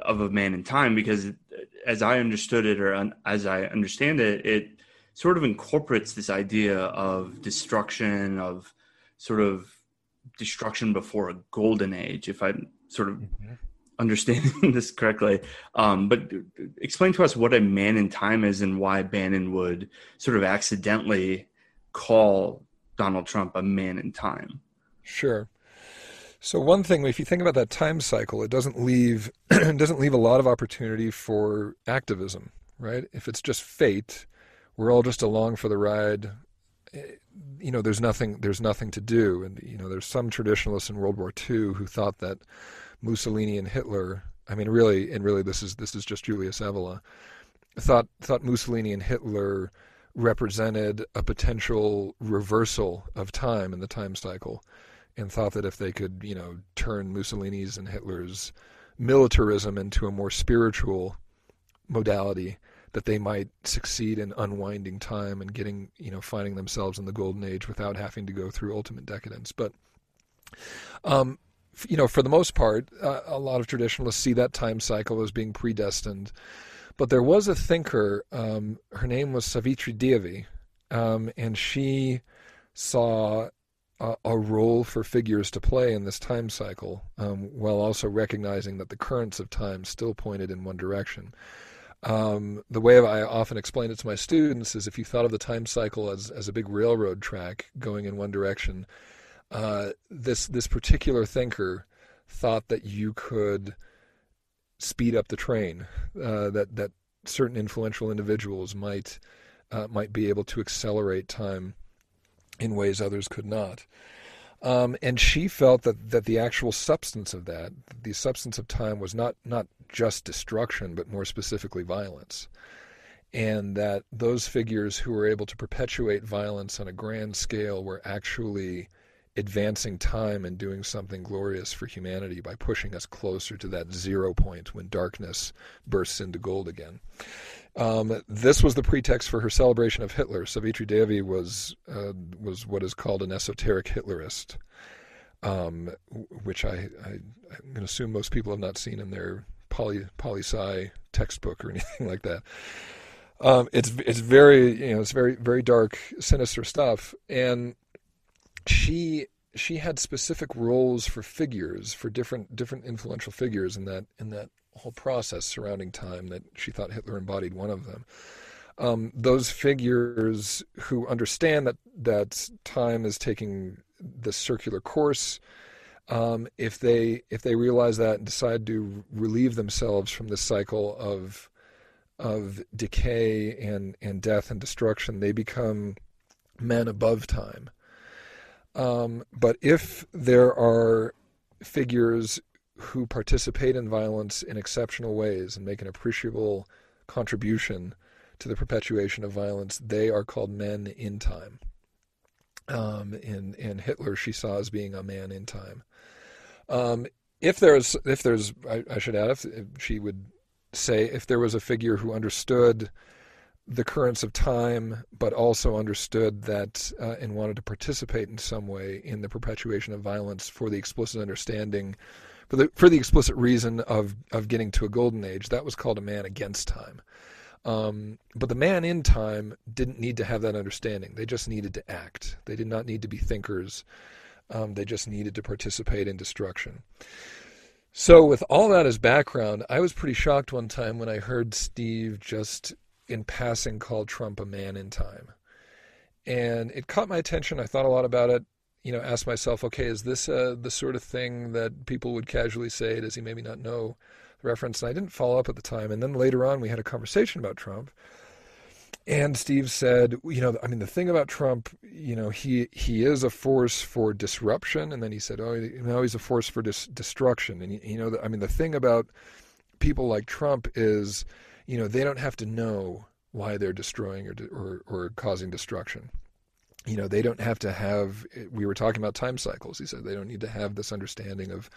of a man in time, because as I understood it, or as I understand it, it sort of incorporates this idea of destruction, of sort of destruction before a golden age, if I'm sort of mm-hmm. understanding this correctly. Um, but explain to us what a man in time is and why Bannon would sort of accidentally call Donald Trump a man in time. Sure. So one thing, if you think about that time cycle, it doesn't leave it doesn't leave a lot of opportunity for activism, right? If it's just fate, we're all just along for the ride eh, you know, there's nothing there's nothing to do, and you know, there's some traditionalists in World War II who thought that Mussolini and Hitler. I mean, really, and really, this is this is just Julius Evola. Thought thought Mussolini and Hitler represented a potential reversal of time in the time cycle, and thought that if they could, you know, turn Mussolini's and Hitler's militarism into a more spiritual modality, that they might succeed in unwinding time and getting, you know, finding themselves in the golden age without having to go through ultimate decadence. But, um, you know, for the most part, uh, a lot of traditionalists see that time cycle as being predestined. But there was a thinker, um, her name was Savitri Devi, um, and she saw a, a, role for figures to play in this time cycle, um, while also recognizing that the currents of time still pointed in one direction. Um, the way I often explain it to my students is if you thought of the time cycle as, as a big railroad track going in one direction, uh, this this particular thinker thought that you could speed up the train, uh, that that certain influential individuals might uh, might be able to accelerate time in ways others could not. Um, and she felt that, that the actual substance of that, the substance of time, was not, not just destruction, but more specifically violence. And that those figures who were able to perpetuate violence on a grand scale were actually advancing time and doing something glorious for humanity by pushing us closer to that zero point when darkness bursts into gold again. Um, this was the pretext for her celebration of Hitler. Savitri Devi was uh, was what is called an esoteric Hitlerist, um, which I, I assume most people have not seen in their poli poli sci textbook or anything like that. Um, it's it's very you know it's very very dark sinister stuff, and she she had specific roles for figures for different different influential figures in that in that whole process surrounding time that she thought Hitler embodied one of them. Um, those figures who understand that that time is taking this circular course, um, if they if they realize that and decide to relieve themselves from this cycle of of decay and and death and destruction, they become men above time. Um, but if there are figures who participate in violence in exceptional ways and make an appreciable contribution to the perpetuation of violence, they are called men in time. Um, and, and Hitler she saw as being a man in time. Um, if there's, if there's, I, I should add, if, if, she would say, if there was a figure who understood the currents of time, but also understood that uh, and wanted to participate in some way in the perpetuation of violence for the explicit understanding for the for the explicit reason of of getting to a golden age. That was called a man against time. Um, but the man in time didn't need to have that understanding. They just needed to act. They did not need to be thinkers. Um, they just needed to participate in destruction. So, with all that as background, I was pretty shocked one time when I heard Steve just in passing called Trump a man in time. And it caught my attention. I thought a lot about it you know, asked myself, okay, is this uh, the sort of thing that people would casually say? Does he maybe not know the reference? And I didn't follow up at the time. And then later on, we had a conversation about Trump. And Steve said, you know, I mean, the thing about Trump, you know, he he is a force for disruption, and then he said, oh, know, he's a force for dis- destruction. And you know, I mean, the thing about people like Trump is, you know, they don't have to know why they're destroying or or, or causing destruction you know, they don't have to have. We were talking about time cycles. He said they don't need to have this understanding of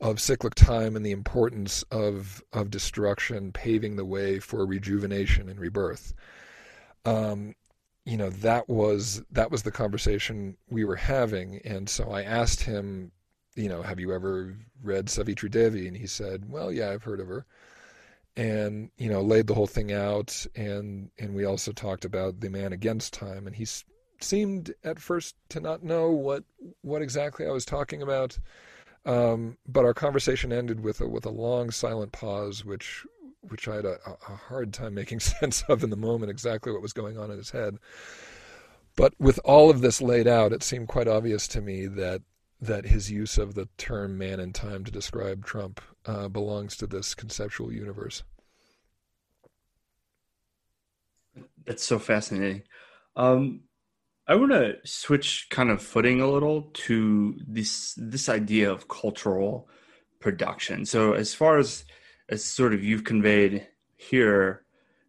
of cyclic time and the importance of of destruction paving the way for rejuvenation and rebirth. Um, you know that was that was the conversation we were having, and so I asked him, you know, have you ever read Savitri Devi? And he said, well, yeah, I've heard of her, and you know, laid the whole thing out, and and we also talked about the man against time, and he's seemed at first to not know what what exactly I was talking about. Um, but our conversation ended with a with a long silent pause, which which I had a, a, hard time making sense of in the moment exactly what was going on in his head. But with all of this laid out, it seemed quite obvious to me that that his use of the term "man in time" to describe Trump uh, belongs to this conceptual universe. That's so fascinating. Um, I want to switch kind of footing a little to this this idea of cultural production. So as far as as sort of you've conveyed here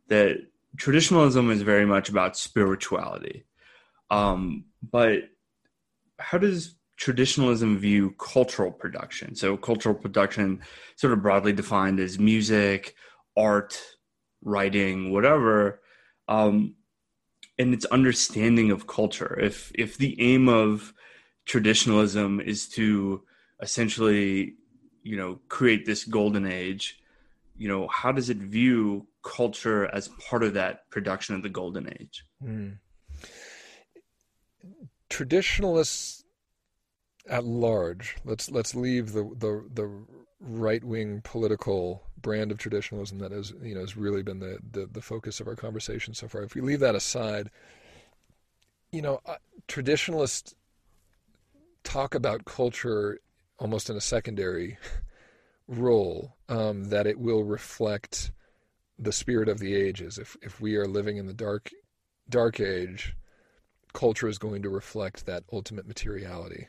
that traditionalism is very much about spirituality. Um, but how does traditionalism view cultural production? So cultural production sort of broadly defined as music, art, writing, whatever. Um, and its understanding of culture. If if the aim of traditionalism is to essentially, you know, create this golden age, you know, how does it view culture as part of that production of the golden age? Mm. Traditionalists at large, let's let's leave the the, the right wing political brand of traditionalism that has you know has really been the, the, the focus of our conversation so far. If we leave that aside, you know, uh, traditionalists talk about culture almost in a secondary role um, that it will reflect the spirit of the ages. If if we are living in the dark dark age, culture is going to reflect that ultimate materiality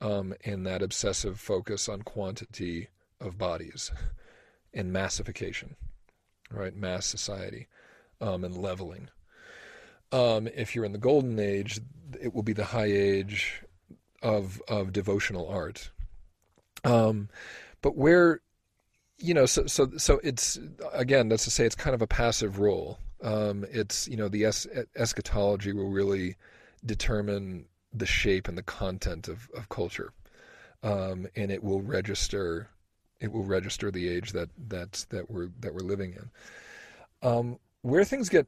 um, and that obsessive focus on quantity of bodies and massification, right? Mass society um, and leveling. Um, if you're in the golden age, it will be the high age of of devotional art. Um, but where, you know, so so so it's again that's to say it's kind of a passive role. Um, it's you know the es- eschatology will really determine the shape and the content of, of culture, um, and it will register it will register the age that that's that we're that we're living in. Um, where things get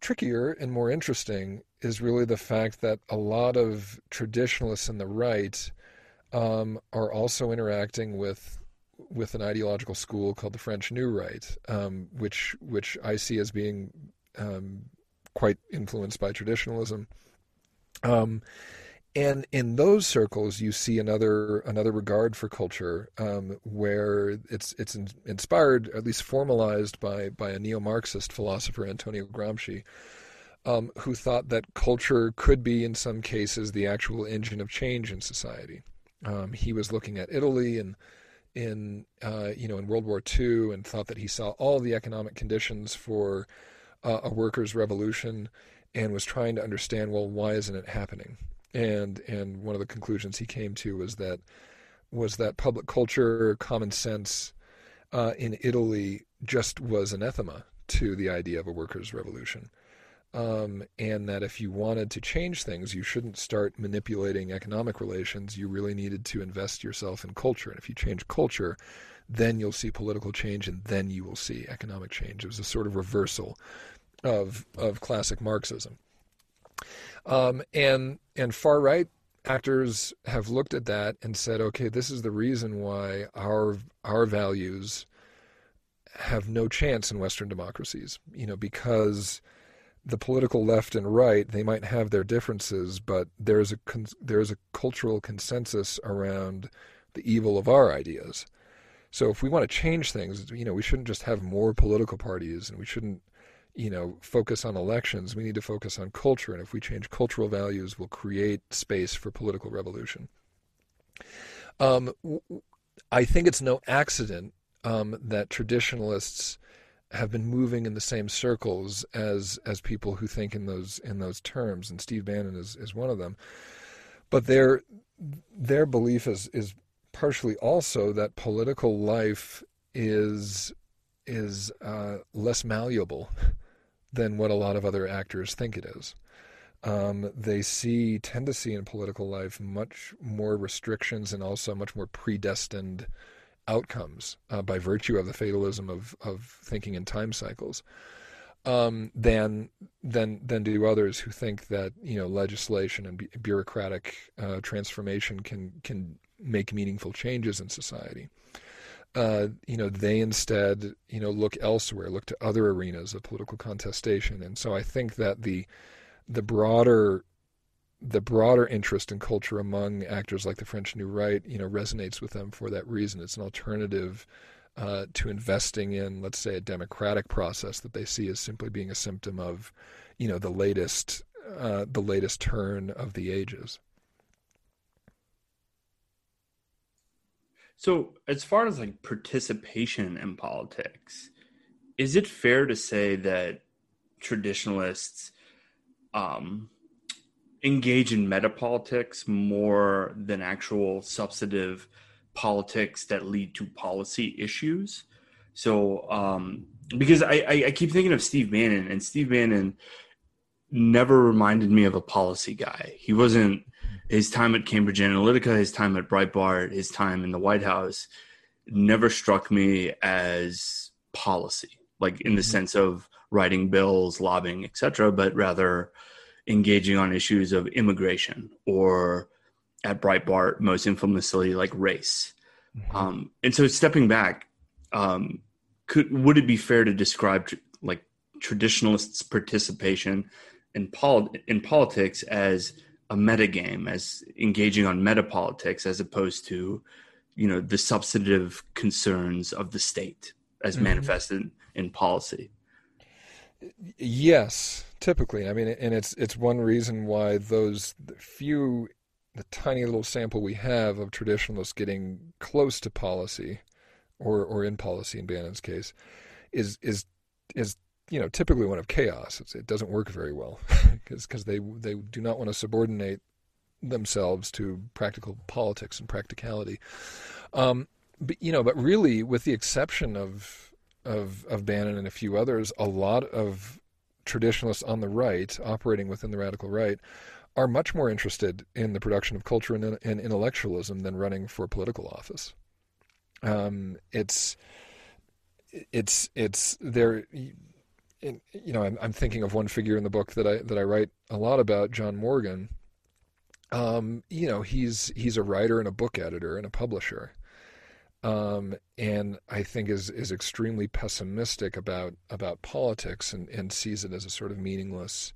trickier and more interesting is really the fact that a lot of traditionalists in the right um, are also interacting with with an ideological school called the French New Right, um, which which I see as being um, quite influenced by traditionalism. And in those circles, you see another another regard for culture, um, where it's it's in, inspired, at least formalized by by a neo-Marxist philosopher, Antonio Gramsci, um, who thought that culture could be, in some cases, the actual engine of change in society. Um, he was looking at Italy and in uh, you know in World War II and thought that he saw all the economic conditions for uh, a workers' revolution and was trying to understand well why isn't it happening and and one of the conclusions he came to was that was that public culture, common sense uh, in Italy just was anathema to the idea of a workers' revolution. Um, and that if you wanted to change things, you shouldn't start manipulating economic relations. You really needed to invest yourself in culture. And if you change culture, then you'll see political change, and then you will see economic change. It was a sort of reversal of of classic Marxism. Um, and and far right actors have looked at that and said, okay, this is the reason why our our values have no chance in Western democracies. You know, because the political left and right they might have their differences, but there's a there's a cultural consensus around the evil of our ideas. So if we want to change things, you know, we shouldn't just have more political parties, and we shouldn't you know, focus on elections. We need to focus on culture. And if we change cultural values, we'll create space for political revolution. Um, I think it's no accident um, that traditionalists have been moving in the same circles as as people who think in those in those terms, and Steve Bannon is, is one of them. But their their belief is is partially also that political life is is uh, less malleable than what a lot of other actors think it is. Um, they see tend to see in political life much more restrictions and also much more predestined outcomes uh, by virtue of the fatalism of of thinking in time cycles um, than than than do others who think that you know legislation and bureaucratic uh, transformation can can make meaningful changes in society uh, you know, they instead, you know, look elsewhere, look to other arenas of political contestation. And so I think that the the broader the broader interest in culture among actors like the French New Right, you know, resonates with them for that reason. It's an alternative uh, to investing in, let's say, a democratic process that they see as simply being a symptom of, you know, the latest uh, the latest turn of the ages. So, as far as like participation in politics, is it fair to say that traditionalists um, engage in metapolitics more than actual substantive politics that lead to policy issues? So, um, because I, I, I keep thinking of Steve Bannon, and Steve Bannon never reminded me of a policy guy. He wasn't his time at Cambridge Analytica, his time at Breitbart, his time in the White House never struck me as policy, like in the mm-hmm. sense of writing bills, lobbying, etc., but rather engaging on issues of immigration or at Breitbart, most infamously like race. Mm-hmm. Um, and so, stepping back, um, could would it be fair to describe like traditionalists' participation in pol- in politics as a metagame as engaging on metapolitics as opposed to you know the substantive concerns of the state as mm-hmm. manifested in policy yes typically i mean and it's it's one reason why those few the tiny little sample we have of traditionalists getting close to policy, or or in policy in Bannon's case, is is is you know typically one of chaos. It's, it doesn't work very well because they they do not want to subordinate themselves to practical politics and practicality. Um, but you know, but really, with the exception of of of Bannon and a few others, a lot of traditionalists on the right, operating within the radical right, are much more interested in the production of culture and, and intellectualism than running for political office. Um, it's it's it's there. You know, I'm, I'm thinking of one figure in the book that I that I write a lot about, John Morgan. Um, you know, he's he's a writer and a book editor and a publisher, um, and I think is is extremely pessimistic about about politics and, and sees it as a sort of meaningless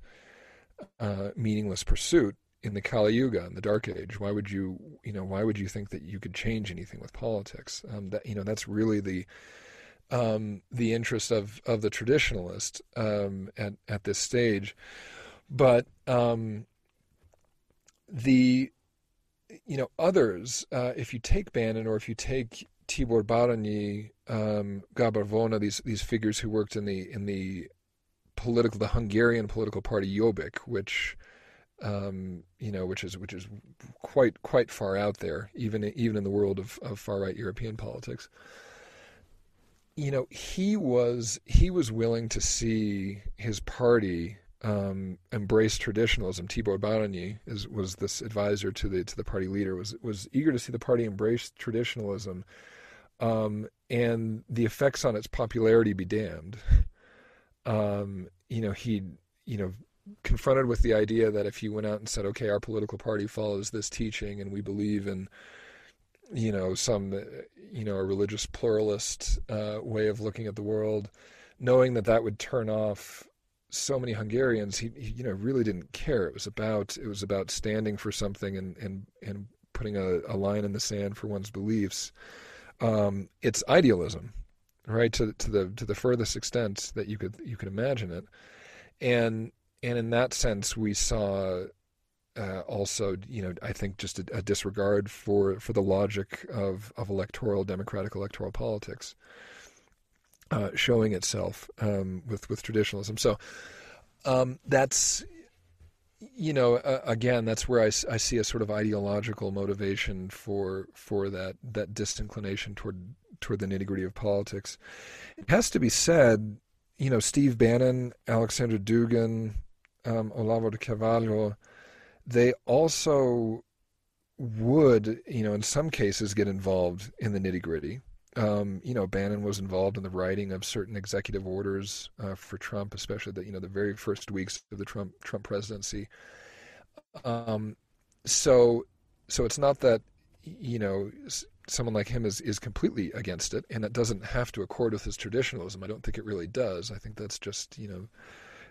uh, meaningless pursuit in the Kali Yuga in the Dark Age. Why would you you know why would you think that you could change anything with politics? Um, that you know that's really the um, the interest of of the traditionalist um, at at this stage, but um, the you know others. Uh, if you take Bannon or if you take Tibor Baranyi, um, Gabor Vona, these these figures who worked in the in the political the Hungarian political party Jobbik, which um, you know, which is which is quite quite far out there, even even in the world of, of far right European politics. You know, he was he was willing to see his party um, embrace traditionalism. Tibor Baranyi is, was this advisor to the to the party leader was was eager to see the party embrace traditionalism um, and the effects on its popularity be damned. Um, you know, he, you know, confronted with the idea that if he went out and said, okay, our political party follows this teaching and we believe in, you know, some, you know, a religious pluralist uh, way of looking at the world, knowing that that would turn off so many Hungarians, he, he, you know, really didn't care. It was about, it was about standing for something and, and, and putting a, a line in the sand for one's beliefs um, it's idealism, right? To to the to the furthest extent that you could you could imagine it, and and in that sense, we saw uh, also, you know, I think just a, a, disregard for for the logic of of electoral democratic electoral politics uh, showing itself um, with with traditionalism. So um, that's you know, uh, again, that's where I, I see a sort of ideological motivation for for that that disinclination toward toward the nitty gritty of politics. It has to be said, you know, Steve Bannon, Alexander Dugin, um, Olavo de Carvalho, they also would, you know, in some cases get involved in the nitty gritty. Um, you know, Bannon was involved in the writing of certain executive orders uh, for Trump, especially the you know the very first weeks of the Trump Trump presidency. Um, so, so it's not that you know someone like him is is completely against it, and it doesn't have to accord with his traditionalism. I don't think it really does. I think that's just you know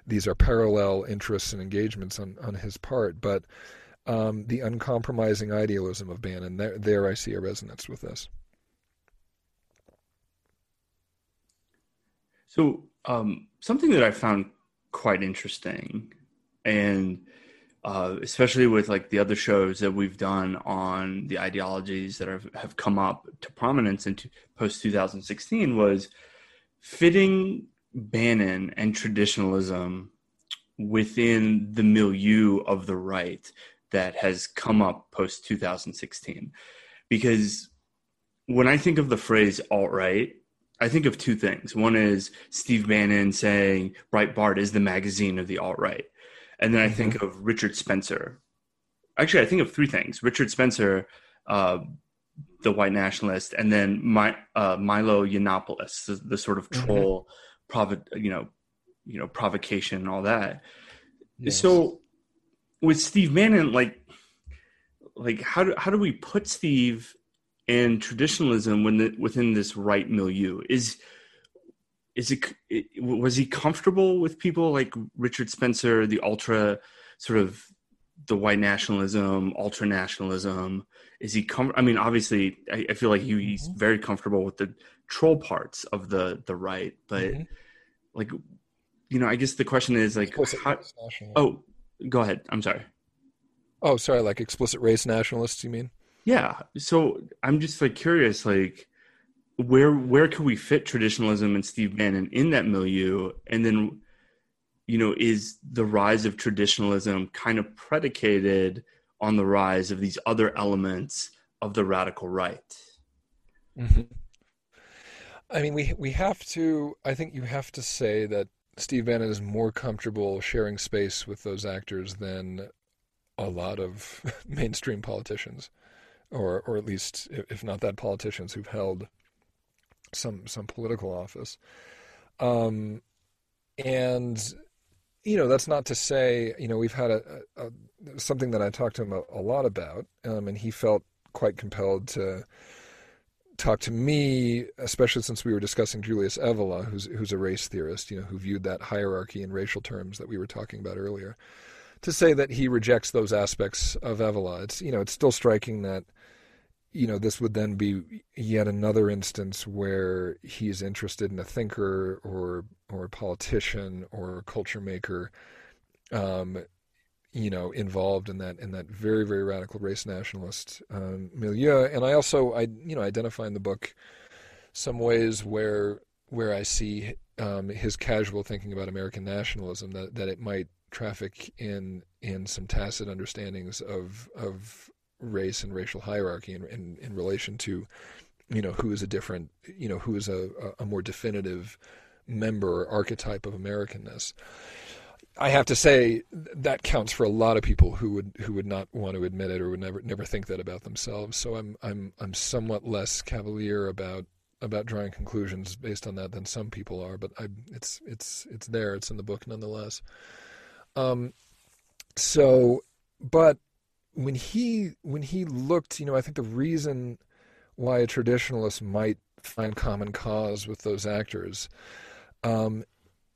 these are parallel interests and engagements on on his part, but. Um, the uncompromising idealism of Bannon, there, there I see a resonance with this. So, um, something that I found quite interesting, and uh, especially with like the other shows that we've done on the ideologies that have, have come up to prominence in post 2016, was fitting Bannon and traditionalism within the milieu of the right that has come up post 2016. Because when I think of the phrase alt right, I think of two things. One is Steve Bannon saying Breitbart is the magazine of the alt right. And then I mm-hmm. think of Richard Spencer. Actually, I think of three things Richard Spencer, uh, the white nationalist, and then my, uh, Milo Yiannopoulos, the, the, sort of mm-hmm. troll, mm-hmm. Provo- you know, you know, provocation and all that. Yes. So with Steve Bannon, like, like how do how do we put Steve and traditionalism when the, within this right milieu is is it was he comfortable with people like Richard Spencer, the ultra sort of the white nationalism, ultra nationalism? Is he com- I mean, obviously, I, I feel like he, he's mm-hmm. very comfortable with the troll parts of the the right, but mm-hmm. Like, you know, I guess the question is like, how, oh, go ahead. I'm sorry. Oh, sorry, like explicit race nationalists, you mean? Yeah. So I'm just like curious, like where where could we fit traditionalism and Steve Bannon in that milieu, and then you know is the rise of traditionalism kind of predicated on the rise of these other elements of the radical right? Mm-hmm. I mean, we we have to. I think you have to say that Steve Bannon is more comfortable sharing space with those actors than a lot of mainstream politicians, or or at least, if not that, politicians who've held some some political office. Um, and you know, that's not to say you know we've had a, a, a something that I talked to him a, a lot about, um, and he felt quite compelled to talk to me, especially since we were discussing Julius Evola, who's who's a race theorist, you know, who viewed that hierarchy in racial terms that we were talking about earlier, to say that he rejects those aspects of Evola. It's you know, it's still striking that you know this would then be yet another instance where he's interested in a thinker or or a politician or a culture maker um, you know, involved in that in that very very radical race nationalist um, milieu. And I also I you know identify in the book some ways where where I see um, his casual thinking about American nationalism that that it might traffic in in some tacit understandings of of race and racial hierarchy in in, in relation to you know who is a different you know who is a, a more definitive member or archetype of Americanness. I have to say that counts for a lot of people who would who would not want to admit it or would never never think that about themselves. So I'm I'm I'm somewhat less cavalier about about drawing conclusions based on that than some people are. But I it's it's it's there. It's in the book nonetheless. Um, so, but when he when he looked, you know, I think the reason why a traditionalist might find common cause with those actors um,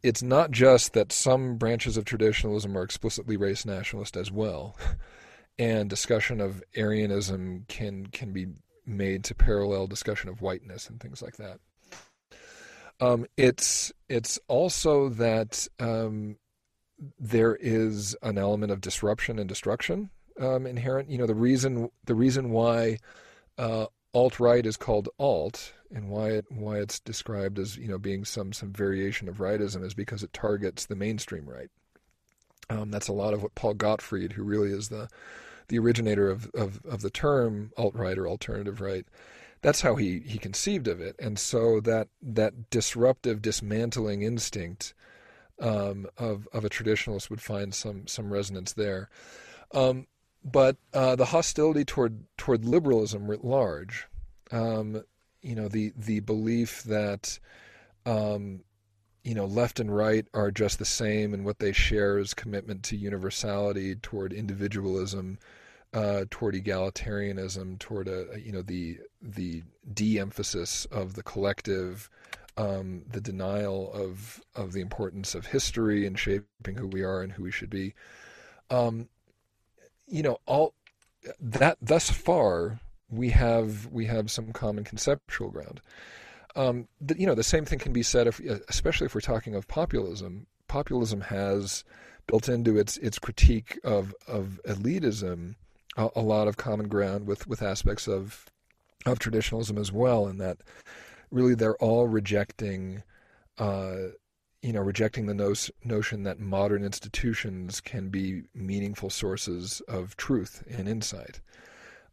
it's not just that some branches of traditionalism are explicitly race nationalist as well, and discussion of Aryanism can can be made to parallel discussion of whiteness and things like that. Um, it's it's also that um, there is an element of disruption and destruction um, inherent. You know, the reason the reason why uh, alt right is called alt and why it why it's described as you know being some some variation of rightism is because it targets the mainstream right. Um, that's a lot of what Paul Gottfried, who really is the the originator of, of, of the term alt right or alternative right, that's how he, he conceived of it. And so that that disruptive, dismantling instinct um, of of a traditionalist would find some some resonance there. Um, but uh, the hostility toward toward liberalism writ large, um, you know, the the belief that um, you know left and right are just the same, and what they share is commitment to universality, toward individualism, uh, toward egalitarianism, toward a you know the the de-emphasis of the collective. Um, the denial of of the importance of history and shaping who we are and who we should be. Um, you know, all that thus far we have we have some common conceptual ground. Um, the, you know, the same thing can be said, if, especially if we're talking of populism. Populism has built into its its critique of of elitism a, a lot of common ground with with aspects of of traditionalism as well, in that really they're all rejecting uh, you know, rejecting the no- notion that modern institutions can be meaningful sources of truth and insight.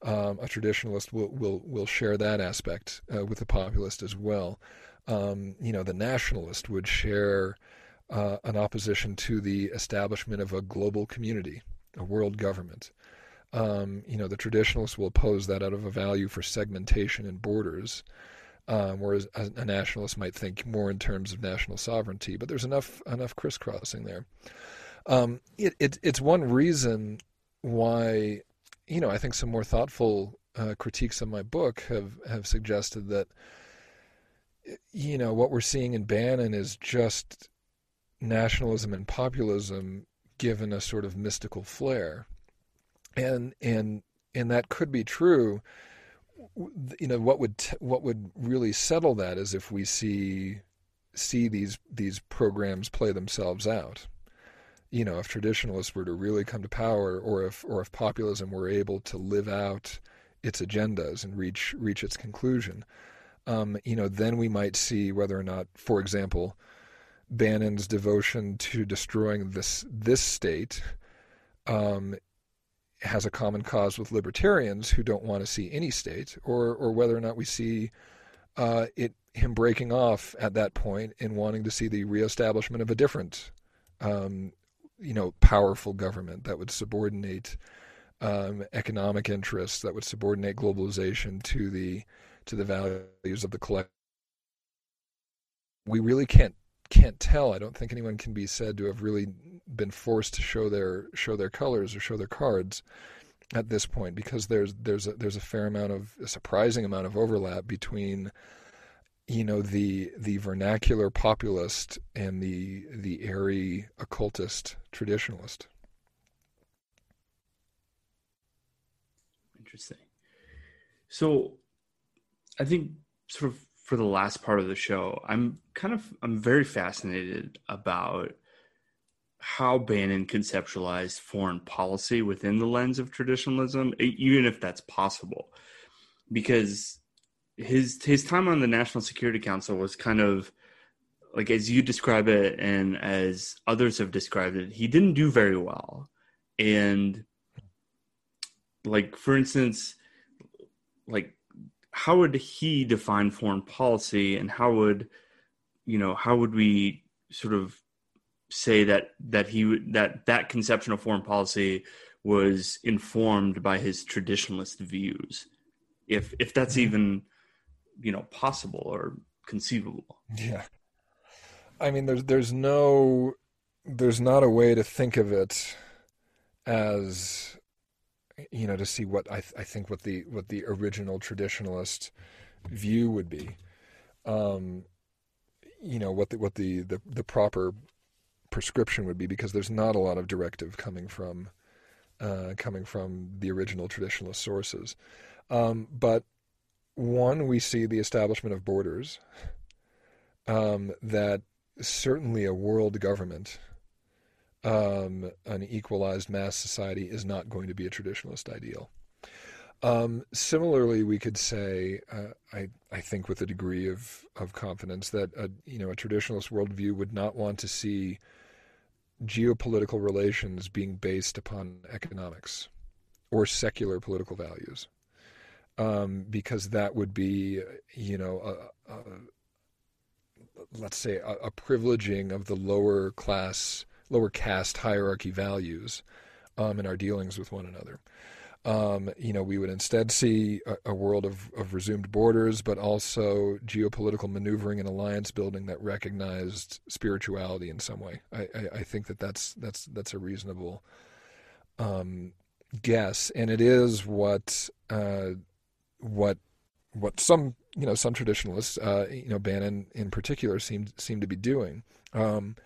Um, a traditionalist will, will will share that aspect uh, with the populist as well. Um, you know, the nationalist would share uh, an opposition to the establishment of a global community, a world government. Um, you know, the traditionalist will oppose that out of a value for segmentation and borders um, whereas a, a, nationalist might think more in terms of national sovereignty. But there's enough enough crisscrossing there. Um, it, it, it's one reason why, you know, I think some more thoughtful uh, critiques of my book have have suggested that, you know, what we're seeing in Bannon is just nationalism and populism given a sort of mystical flair, and and and that could be true you know what would what would really settle that is if we see see these these programs play themselves out. You know, if traditionalists were to really come to power, or if or if populism were able to live out its agendas and reach reach its conclusion, um, you know, then we might see whether or not, for example, Bannon's devotion to destroying this this state um, has a common cause with libertarians who don't want to see any state, or or whether or not we see uh, it him breaking off at that point and wanting to see the reestablishment of a different, um, you know, powerful government that would subordinate um, economic interests, that would subordinate globalization to the to the values of the collective. We really can't can't tell. I don't think anyone can be said to have really been forced to show their show their colors or show their cards at this point because there's there's a, there's a fair amount of a surprising amount of overlap between you know the the vernacular populist and the the airy occultist traditionalist. Interesting. So, I think sort of for the last part of the show, I'm kind of I'm very fascinated about how Bannon conceptualized foreign policy within the lens of traditionalism, even if that's possible, because his his time on the National Security Council was kind of like as you describe it and as others have described it, he didn't do very well, and like for instance, like how would he define foreign policy and how would you know how would we sort of say that that he that that conception of foreign policy was informed by his traditionalist views if if that's mm-hmm. even you know possible or conceivable yeah i mean there's there's no there's not a way to think of it as you know, to see what I, th- I think what the what the original traditionalist view would be. Um, you know what the what the, the the proper prescription would be because there's not a lot of directive coming from uh, coming from the original traditionalist sources. Um, but one, we see the establishment of borders. Um, that certainly a world government um, an equalized mass society is not going to be a traditionalist ideal. Um, similarly, we could say, uh, I, I think with a degree of, of confidence, that a, you know a traditionalist worldview would not want to see geopolitical relations being based upon economics or secular political values, um, because that would be, you know, a, a, let's say a, a privileging of the lower class lower caste hierarchy values um, in our dealings with one another. Um, you know, we would instead see a, a, world of, of resumed borders, but also geopolitical maneuvering and alliance building that recognized spirituality in some way. I, I, I think that that's that's that's a reasonable um, guess, and it is what uh, what what some you know some traditionalists, uh, you know Bannon in particular, seemed seem to be doing. Um,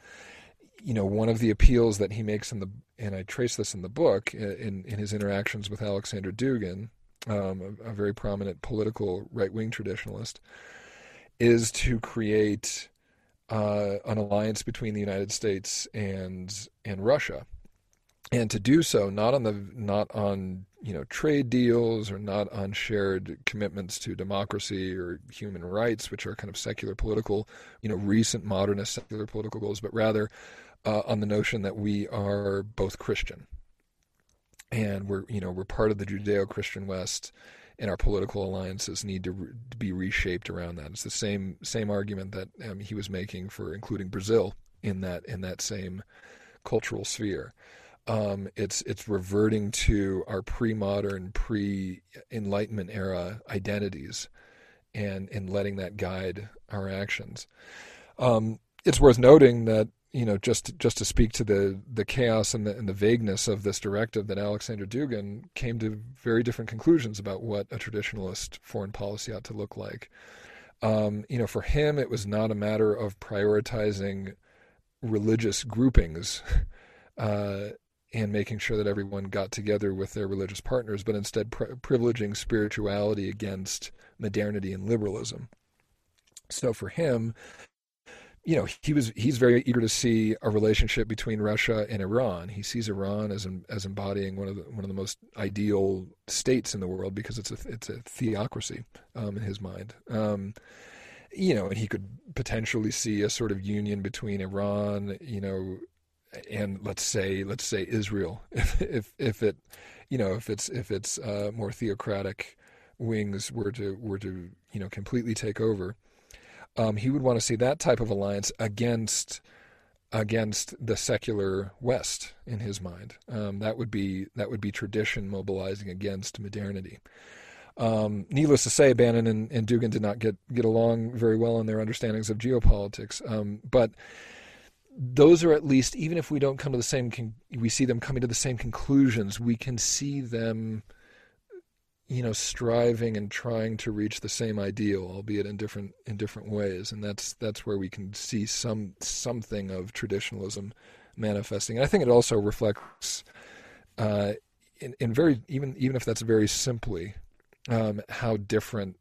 you know, one of the appeals that he makes in the, and I trace this in the book, in, in his interactions with Alexander Dugin, um, a, a, very prominent political right wing traditionalist, is to create uh, an alliance between the United States and and Russia, and to do so not on the not on you know trade deals or not on shared commitments to democracy or human rights, which are kind of secular political, you know, recent modernist secular political goals, but rather uh, on the notion that we are both Christian, and we're you know we're part of the Judeo-Christian West, and our political alliances need to, re- to be reshaped around that. It's the same same argument that um, he was making for including Brazil in that in that same cultural sphere. Um, it's it's reverting to our pre-modern, pre-Enlightenment era identities, and and letting that guide our actions. Um, it's worth noting that you know, just just to speak to the the chaos and the and the vagueness of this directive, that Alexander Dugin came to very different conclusions about what a traditionalist foreign policy ought to look like. Um, you know, for him, it was not a matter of prioritizing religious groupings uh, and making sure that everyone got together with their religious partners, but instead pri- privileging spirituality against modernity and liberalism. So for him, you know, he was he's very eager to see a relationship between Russia and Iran. He sees Iran as as embodying one of the one of the most ideal states in the world because it's a it's a theocracy um, in his mind. Um, you know, and he could potentially see a sort of union between Iran, you know, and let's say let's say Israel, if if, if it, you know, if it's if it's uh, more theocratic wings were to were to you know completely take over um, he would want to see that type of alliance against against the secular West in his mind. Um, that would be that would be tradition mobilizing against modernity. Um, needless to say, Bannon and, and, Dugin did not get get along very well in their understandings of geopolitics. Um, but those are at least, even if we don't come to the same, con- we see them coming to the same conclusions. We can see them you know striving and trying to reach the same ideal albeit in different in different ways. And that's that's where we can see some something of traditionalism manifesting. And i think it also reflects uh, in, in very even even if that's very simply um, how different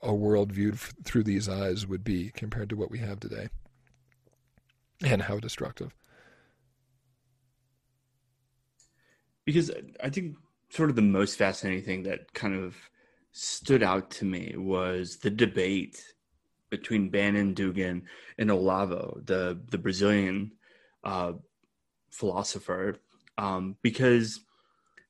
a world viewed f- through these eyes would be compared to what we have today and how destructive. Because i think sort of the most fascinating thing that kind of stood out to me was the debate between Bannon, Dugin, and Olavo, the the Brazilian uh, philosopher, um, because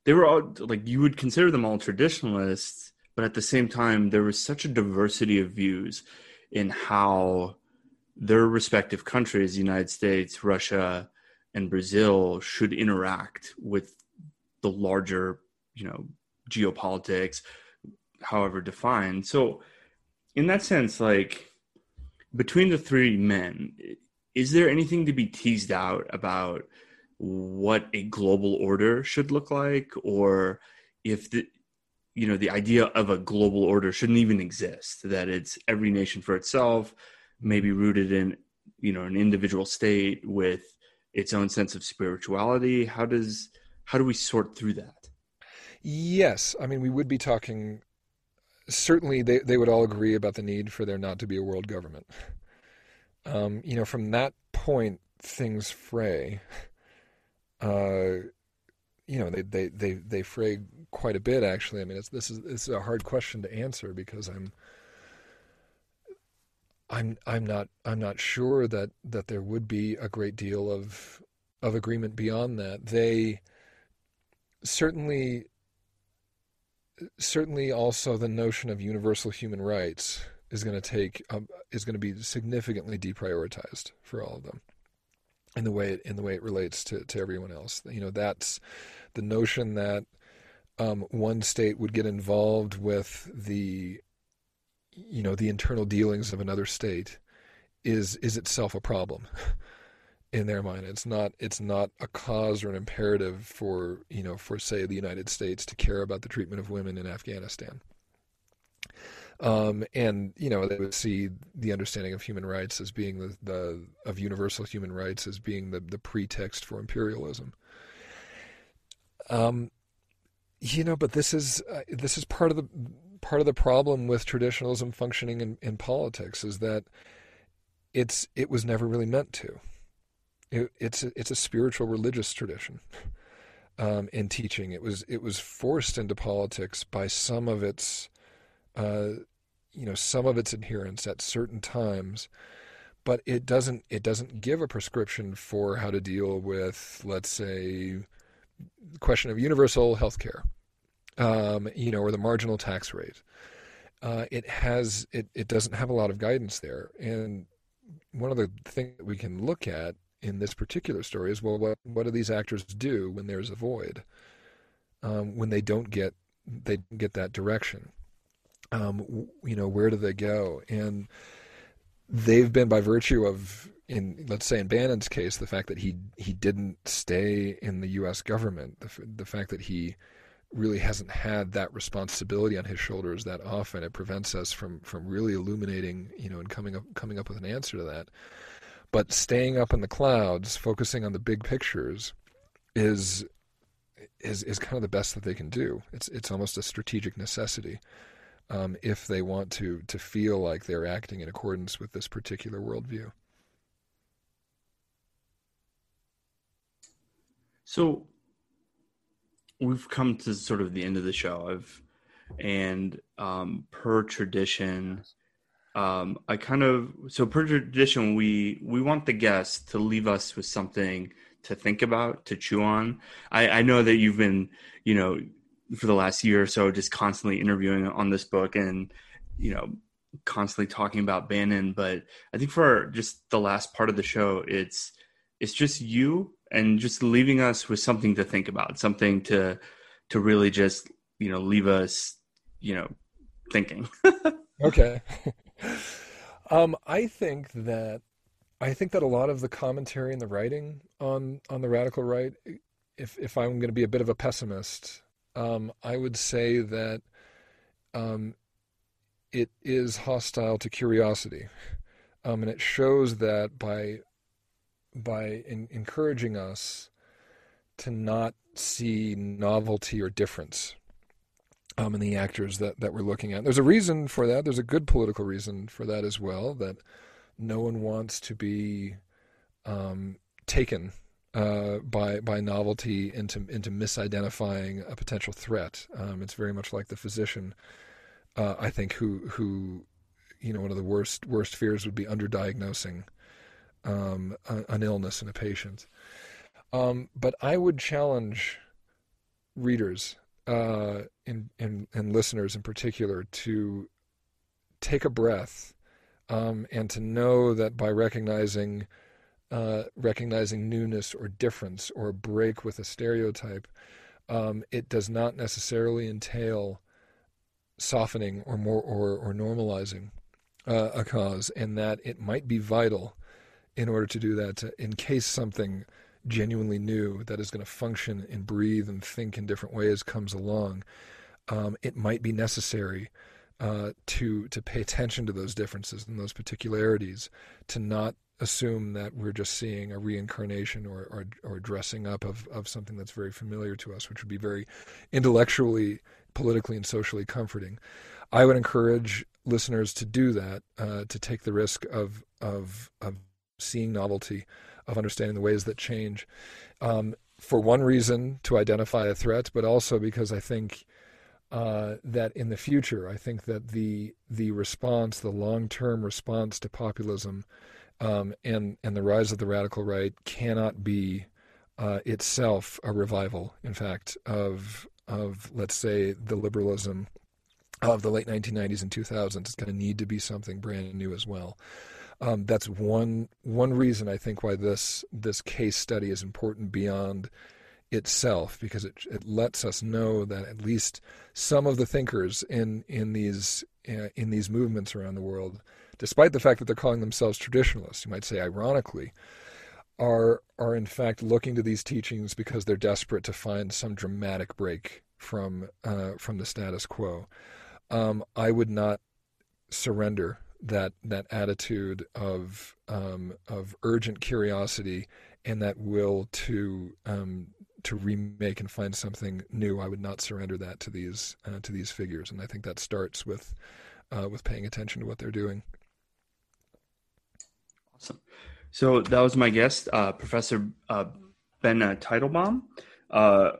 they were all like you would consider them all traditionalists, but at the same time there was such a diversity of views in how their respective countries, the United States, Russia, and Brazil, should interact with the larger you know geopolitics however defined. So in that sense like between the three men is there anything to be teased out about what a global order should look like? Or if the you know the idea of a global order shouldn't even exist that it's every nation for itself maybe rooted in you know an individual state with its own sense of spirituality? How does how do we sort through that Yes, I mean we would be talking. Certainly, they they would all agree about the need for there not to be a world government. Um, you know, from that point, things fray. Uh, you know, they, they they they fray quite a bit. Actually, I mean, this is this is a hard question to answer because I'm. I'm I'm not I'm not sure that that there would be a great deal of of agreement beyond that. They certainly certainly also the notion of universal human rights is going to take um, is going to be significantly deprioritized for all of them in the way it, in the way it relates to, to everyone else. You know, that's the notion that um, one state would get involved with the you know the internal dealings of another state is is itself a problem. in their mind. It's not it's not a cause or an imperative for you know for say the United States to care about the treatment of women in Afghanistan. Um, and you know they would see the understanding of human rights as being the, the of universal human rights as being the the pretext for imperialism. Um, you know, but this is uh, this is part of the part of the problem with traditionalism functioning in, in politics is that it's it was never really meant to it, it's a, it's a spiritual religious tradition um, in teaching. It was it was forced into politics by some of its uh, you know some of its adherents at certain times, but it doesn't it doesn't give a prescription for how to deal with let's say the question of universal health care, um, you know, or the marginal tax rate. Uh, it has it, it doesn't have a lot of guidance there, and one of the things that we can look at in this particular story is well, what what do these actors do when there's a void, um, when they don't get they get that direction? Um, you know, where do they go? And they've been by virtue of in let's say in Bannon's case, the fact that he he didn't stay in the U.S. government, the the fact that he really hasn't had that responsibility on his shoulders that often, it prevents us from from really illuminating, you know, and coming up coming up with an answer to that. But staying up in the clouds, focusing on the big pictures, is is is kind of the best that they can do. It's it's almost a strategic necessity um, if they want to to feel like they're acting in accordance with this particular worldview. So we've come to sort of the end of the show. I've and um, per tradition, um, I kind of so per tradition we we want the guests to leave us with something to think about, to chew on. I, I know that you've been, you know, for the last year or so, just constantly interviewing on this book and, you know, constantly talking about Bannon. But I think for just the last part of the show, it's it's just you and just leaving us with something to think about, something to to really just you know leave us you know thinking. okay. um, I think that I think that a lot of the commentary and the writing on on the radical right, if if I'm going to be a bit of a pessimist, um, I would say that um, it is hostile to curiosity, um, and it shows that by by in, encouraging us to not see novelty or difference um, in the actors that, that we're looking at. There's a reason for that. There's a good political reason for that as well. That no one wants to be um, taken uh, by by novelty into into misidentifying a potential threat. Um, it's very much like the physician, uh, I think, who who you know one of the worst worst fears would be underdiagnosing um, an illness in a patient. Um, but I would challenge readers uh, and, and listeners in particular to take a breath um, and to know that by recognizing uh, recognizing newness or difference or a break with a stereotype, um, it does not necessarily entail softening or more or, or normalizing uh, a cause, and that it might be vital in order to do that, to, in case something genuinely new that is going to function and breathe and think in different ways comes along, um, it might be necessary uh, to to pay attention to those differences and those particularities, to not assume that we're just seeing a reincarnation or, or, or dressing up of, of something that's very familiar to us, which would be very intellectually, politically, and socially comforting. I would encourage listeners to do that, uh, to take the risk of, of, of seeing novelty, of understanding the ways that change. Um, for one reason, to identify a threat, but also because I think uh, that in the future, I think that the the response, the long term response to populism, um, and and the rise of the radical right cannot be uh, itself a revival. In fact, of of let's say the liberalism of the late 1990s and 2000s, it's going to need to be something brand new as well. Um, that's one one reason I think why this this case study is important beyond itself because it it lets us know that at least some of the thinkers in in these uh, in these movements around the world, despite the fact that they're calling themselves traditionalists, you might say ironically, are are in fact looking to these teachings because they're desperate to find some dramatic break from uh, from the status quo. Um, I would not surrender that that attitude of um, of urgent curiosity and that will to um, to remake and find something new. I would not surrender that to these uh, to these figures, and I think that starts with uh, with paying attention to what they're doing. Awesome. So that was my guest, uh, Professor uh, Ben Teitelbaum. Uh,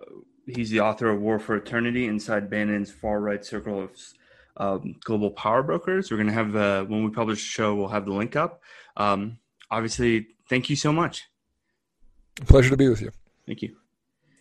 he's the author of War for Eternity inside Bannon's far right circle of um, global power brokers. We're going to have the, when we publish the show, we'll have the link up. Um, obviously, thank you so much. Pleasure to be with you. Thank you.